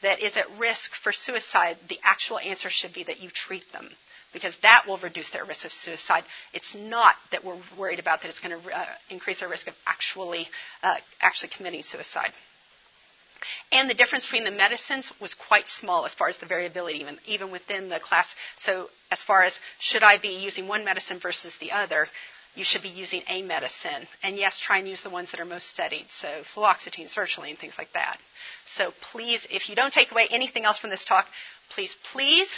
that is at risk for suicide, the actual answer should be that you treat them because that will reduce their risk of suicide. It's not that we're worried about that it's going to uh, increase their risk of actually uh, actually committing suicide. And the difference between the medicines was quite small as far as the variability, even, even within the class. So, as far as should I be using one medicine versus the other, you should be using a medicine. And yes, try and use the ones that are most studied. So, fluoxetine, sertraline, things like that. So, please, if you don't take away anything else from this talk, please, please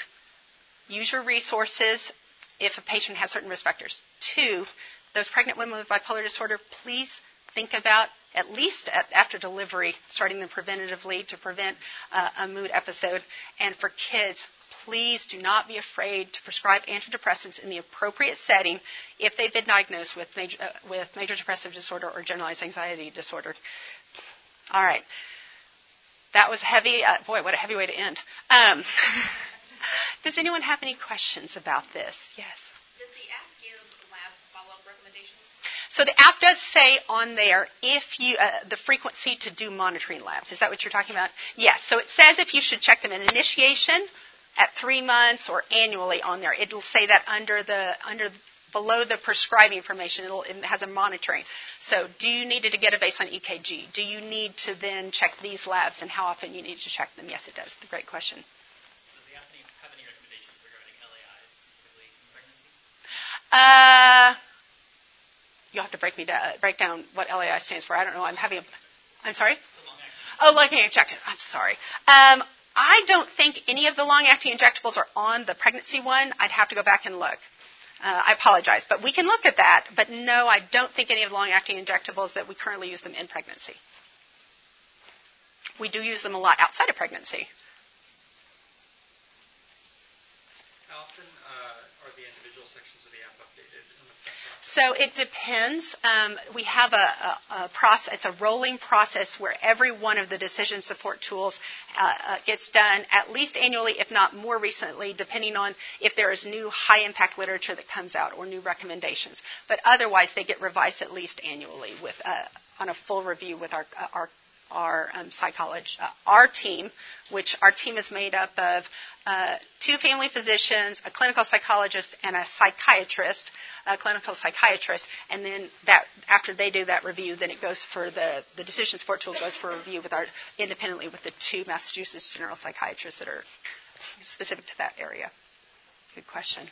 use your resources if a patient has certain risk factors. Two, those pregnant women with bipolar disorder, please think about at least at, after delivery, starting them preventatively to prevent uh, a mood episode. And for kids, please do not be afraid to prescribe antidepressants in the appropriate setting if they've been diagnosed with major, uh, with major depressive disorder or generalized anxiety disorder. All right. That was heavy. Uh, boy, what a heavy way to end. Um, does anyone have any questions about this? Yes.
Does the app give lab follow-up recommendations?
So the app does say on there if you uh, the frequency to do monitoring labs. Is that what you're talking about? Yes. So it says if you should check them in initiation at three months or annually on there. It'll say that under the under below the prescribing information. It'll, it has a monitoring. So do you need to get a baseline EKG? Do you need to then check these labs and how often you need to check them? Yes, it does. The great question.
Does the app have any recommendations regarding LAIs specifically in pregnancy?
Uh, you'll have to break me down, break down what LAI stands for. I don't know. I'm having a. I'm sorry. Oh, lightning injected. I'm sorry. Um, I don't think any of the long-acting injectables are on the pregnancy one. I'd have to go back and look. Uh, I apologize, but we can look at that. But no, I don't think any of the long-acting injectables that we currently use them in pregnancy. We do use them a lot outside of pregnancy.
Often uh, are the individual sections of the app updated?
So it depends. Um, we have a, a, a process. It's a rolling process where every one of the decision support tools uh, uh, gets done at least annually, if not more recently, depending on if there is new high impact literature that comes out or new recommendations. But otherwise, they get revised at least annually with uh, on a full review with our our our um, psychologist, uh, our team, which our team is made up of uh, two family physicians, a clinical psychologist, and a psychiatrist, a clinical psychiatrist. And then that after they do that review, then it goes for the the decision support tool goes for review with our independently with the two Massachusetts general psychiatrists that are specific to that area. Good question.
Is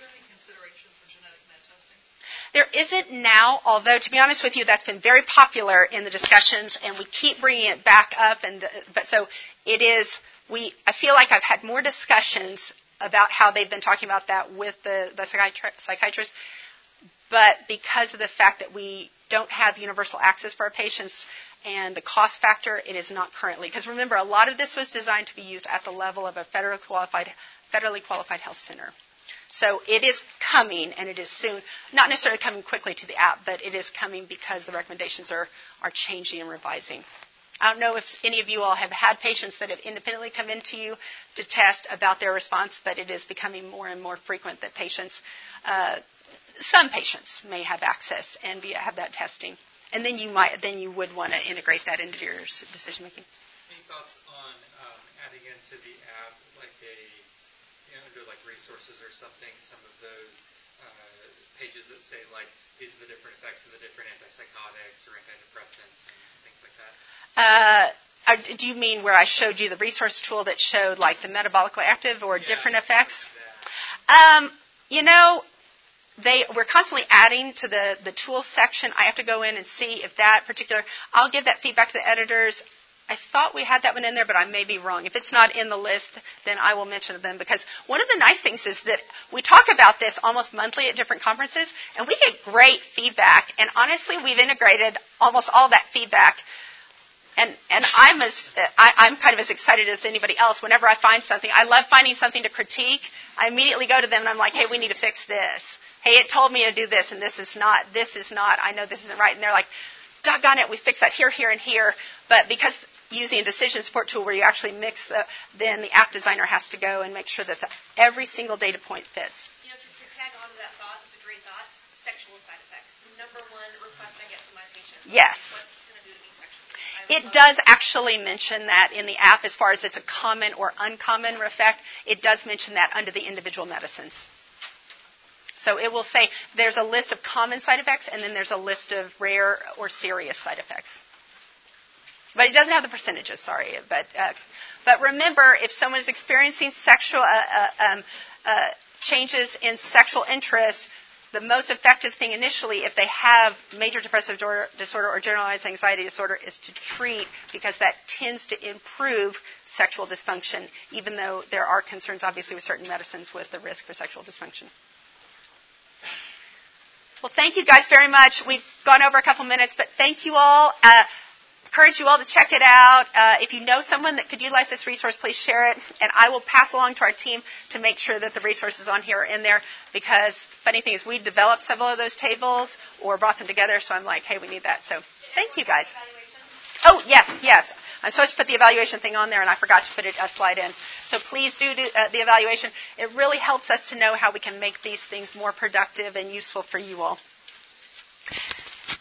there any consideration for genetic med testing?
There isn't now, although to be honest with you, that's been very popular in the discussions, and we keep bringing it back up. And but so it is. We I feel like I've had more discussions about how they've been talking about that with the the psychiatri- psychiatrist, but because of the fact that we don't have universal access for our patients and the cost factor, it is not currently. Because remember, a lot of this was designed to be used at the level of a federally qualified federally qualified health center. So it is coming, and it is soon. Not necessarily coming quickly to the app, but it is coming because the recommendations are, are changing and revising. I don't know if any of you all have had patients that have independently come into you to test about their response, but it is becoming more and more frequent that patients, uh, some patients may have access and be, have that testing. And then you might, then you would want to integrate that into your decision making.
Any thoughts on um, adding into the app like a, you know, under like resources or something, some of those uh, pages that say like these are the different effects of the different antipsychotics or antidepressants and things like that?
Uh, do you mean where I showed you the resource tool that showed like the metabolically active or
Yeah,
different effects? Um, you know, they we're constantly adding to the the tools section. I have to go in and see if that particular. I'll give that feedback to the editors. I thought we had that one in there, but I may be wrong. If it's not in the list, then I will mention them because one of the nice things is that we talk about this almost monthly at different conferences, and we get great feedback. And honestly, we've integrated almost all that feedback and and I'm as I, I'm kind of as excited as anybody else. Whenever I find something, I love finding something to critique. I immediately go to them and I'm like, hey, we need to fix this. Hey, it told me to do this, and this is not. This is not. I know this isn't right. And they're like, doggone it, we fixed that here, here, and here. But because using a decision support tool where you actually mix the, then the app designer has to go and make sure that the, every single data point fits.
You know, to, to tag on to that thought, it's a great thought. Sexual side effects. The number one request I get from my patients.
Yes.
What's it do to me sexually? I would
It
love
does actually mention that in the app as far as it's a common or uncommon effect. It does mention that under the individual medicines. So it will say there's a list of common side effects and then there's a list of rare or serious side effects. But it doesn't have the percentages, sorry. But, uh, but remember, if someone is experiencing sexual uh, uh, um, uh, changes in sexual interest, the most effective thing initially, if they have major depressive disorder or generalized anxiety disorder, is to treat because that tends to improve sexual dysfunction, even though there are concerns, obviously, with certain medicines with the risk for sexual dysfunction. Well, thank you guys very much. We've gone over a couple minutes, but thank you all. Uh, encourage you all to check it out. Uh, if you know someone that could utilize this resource, please share it, and I will pass along to our team to make sure that the resources on here are in there. Because funny thing is, we developed several of those tables or brought them together, so I'm like, hey, we need that. So thank you guys. Oh yes, yes. I'm supposed to put the evaluation thing on there, and I forgot to put it a slide in. So please do, do uh, the evaluation. It really helps us to know how we can make these things more productive and useful for you all.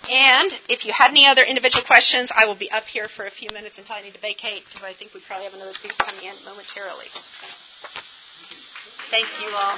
And if you had any other individual questions, I will be up here for a few minutes until I need to vacate because I think we probably have another speaker coming in momentarily. Thank you all.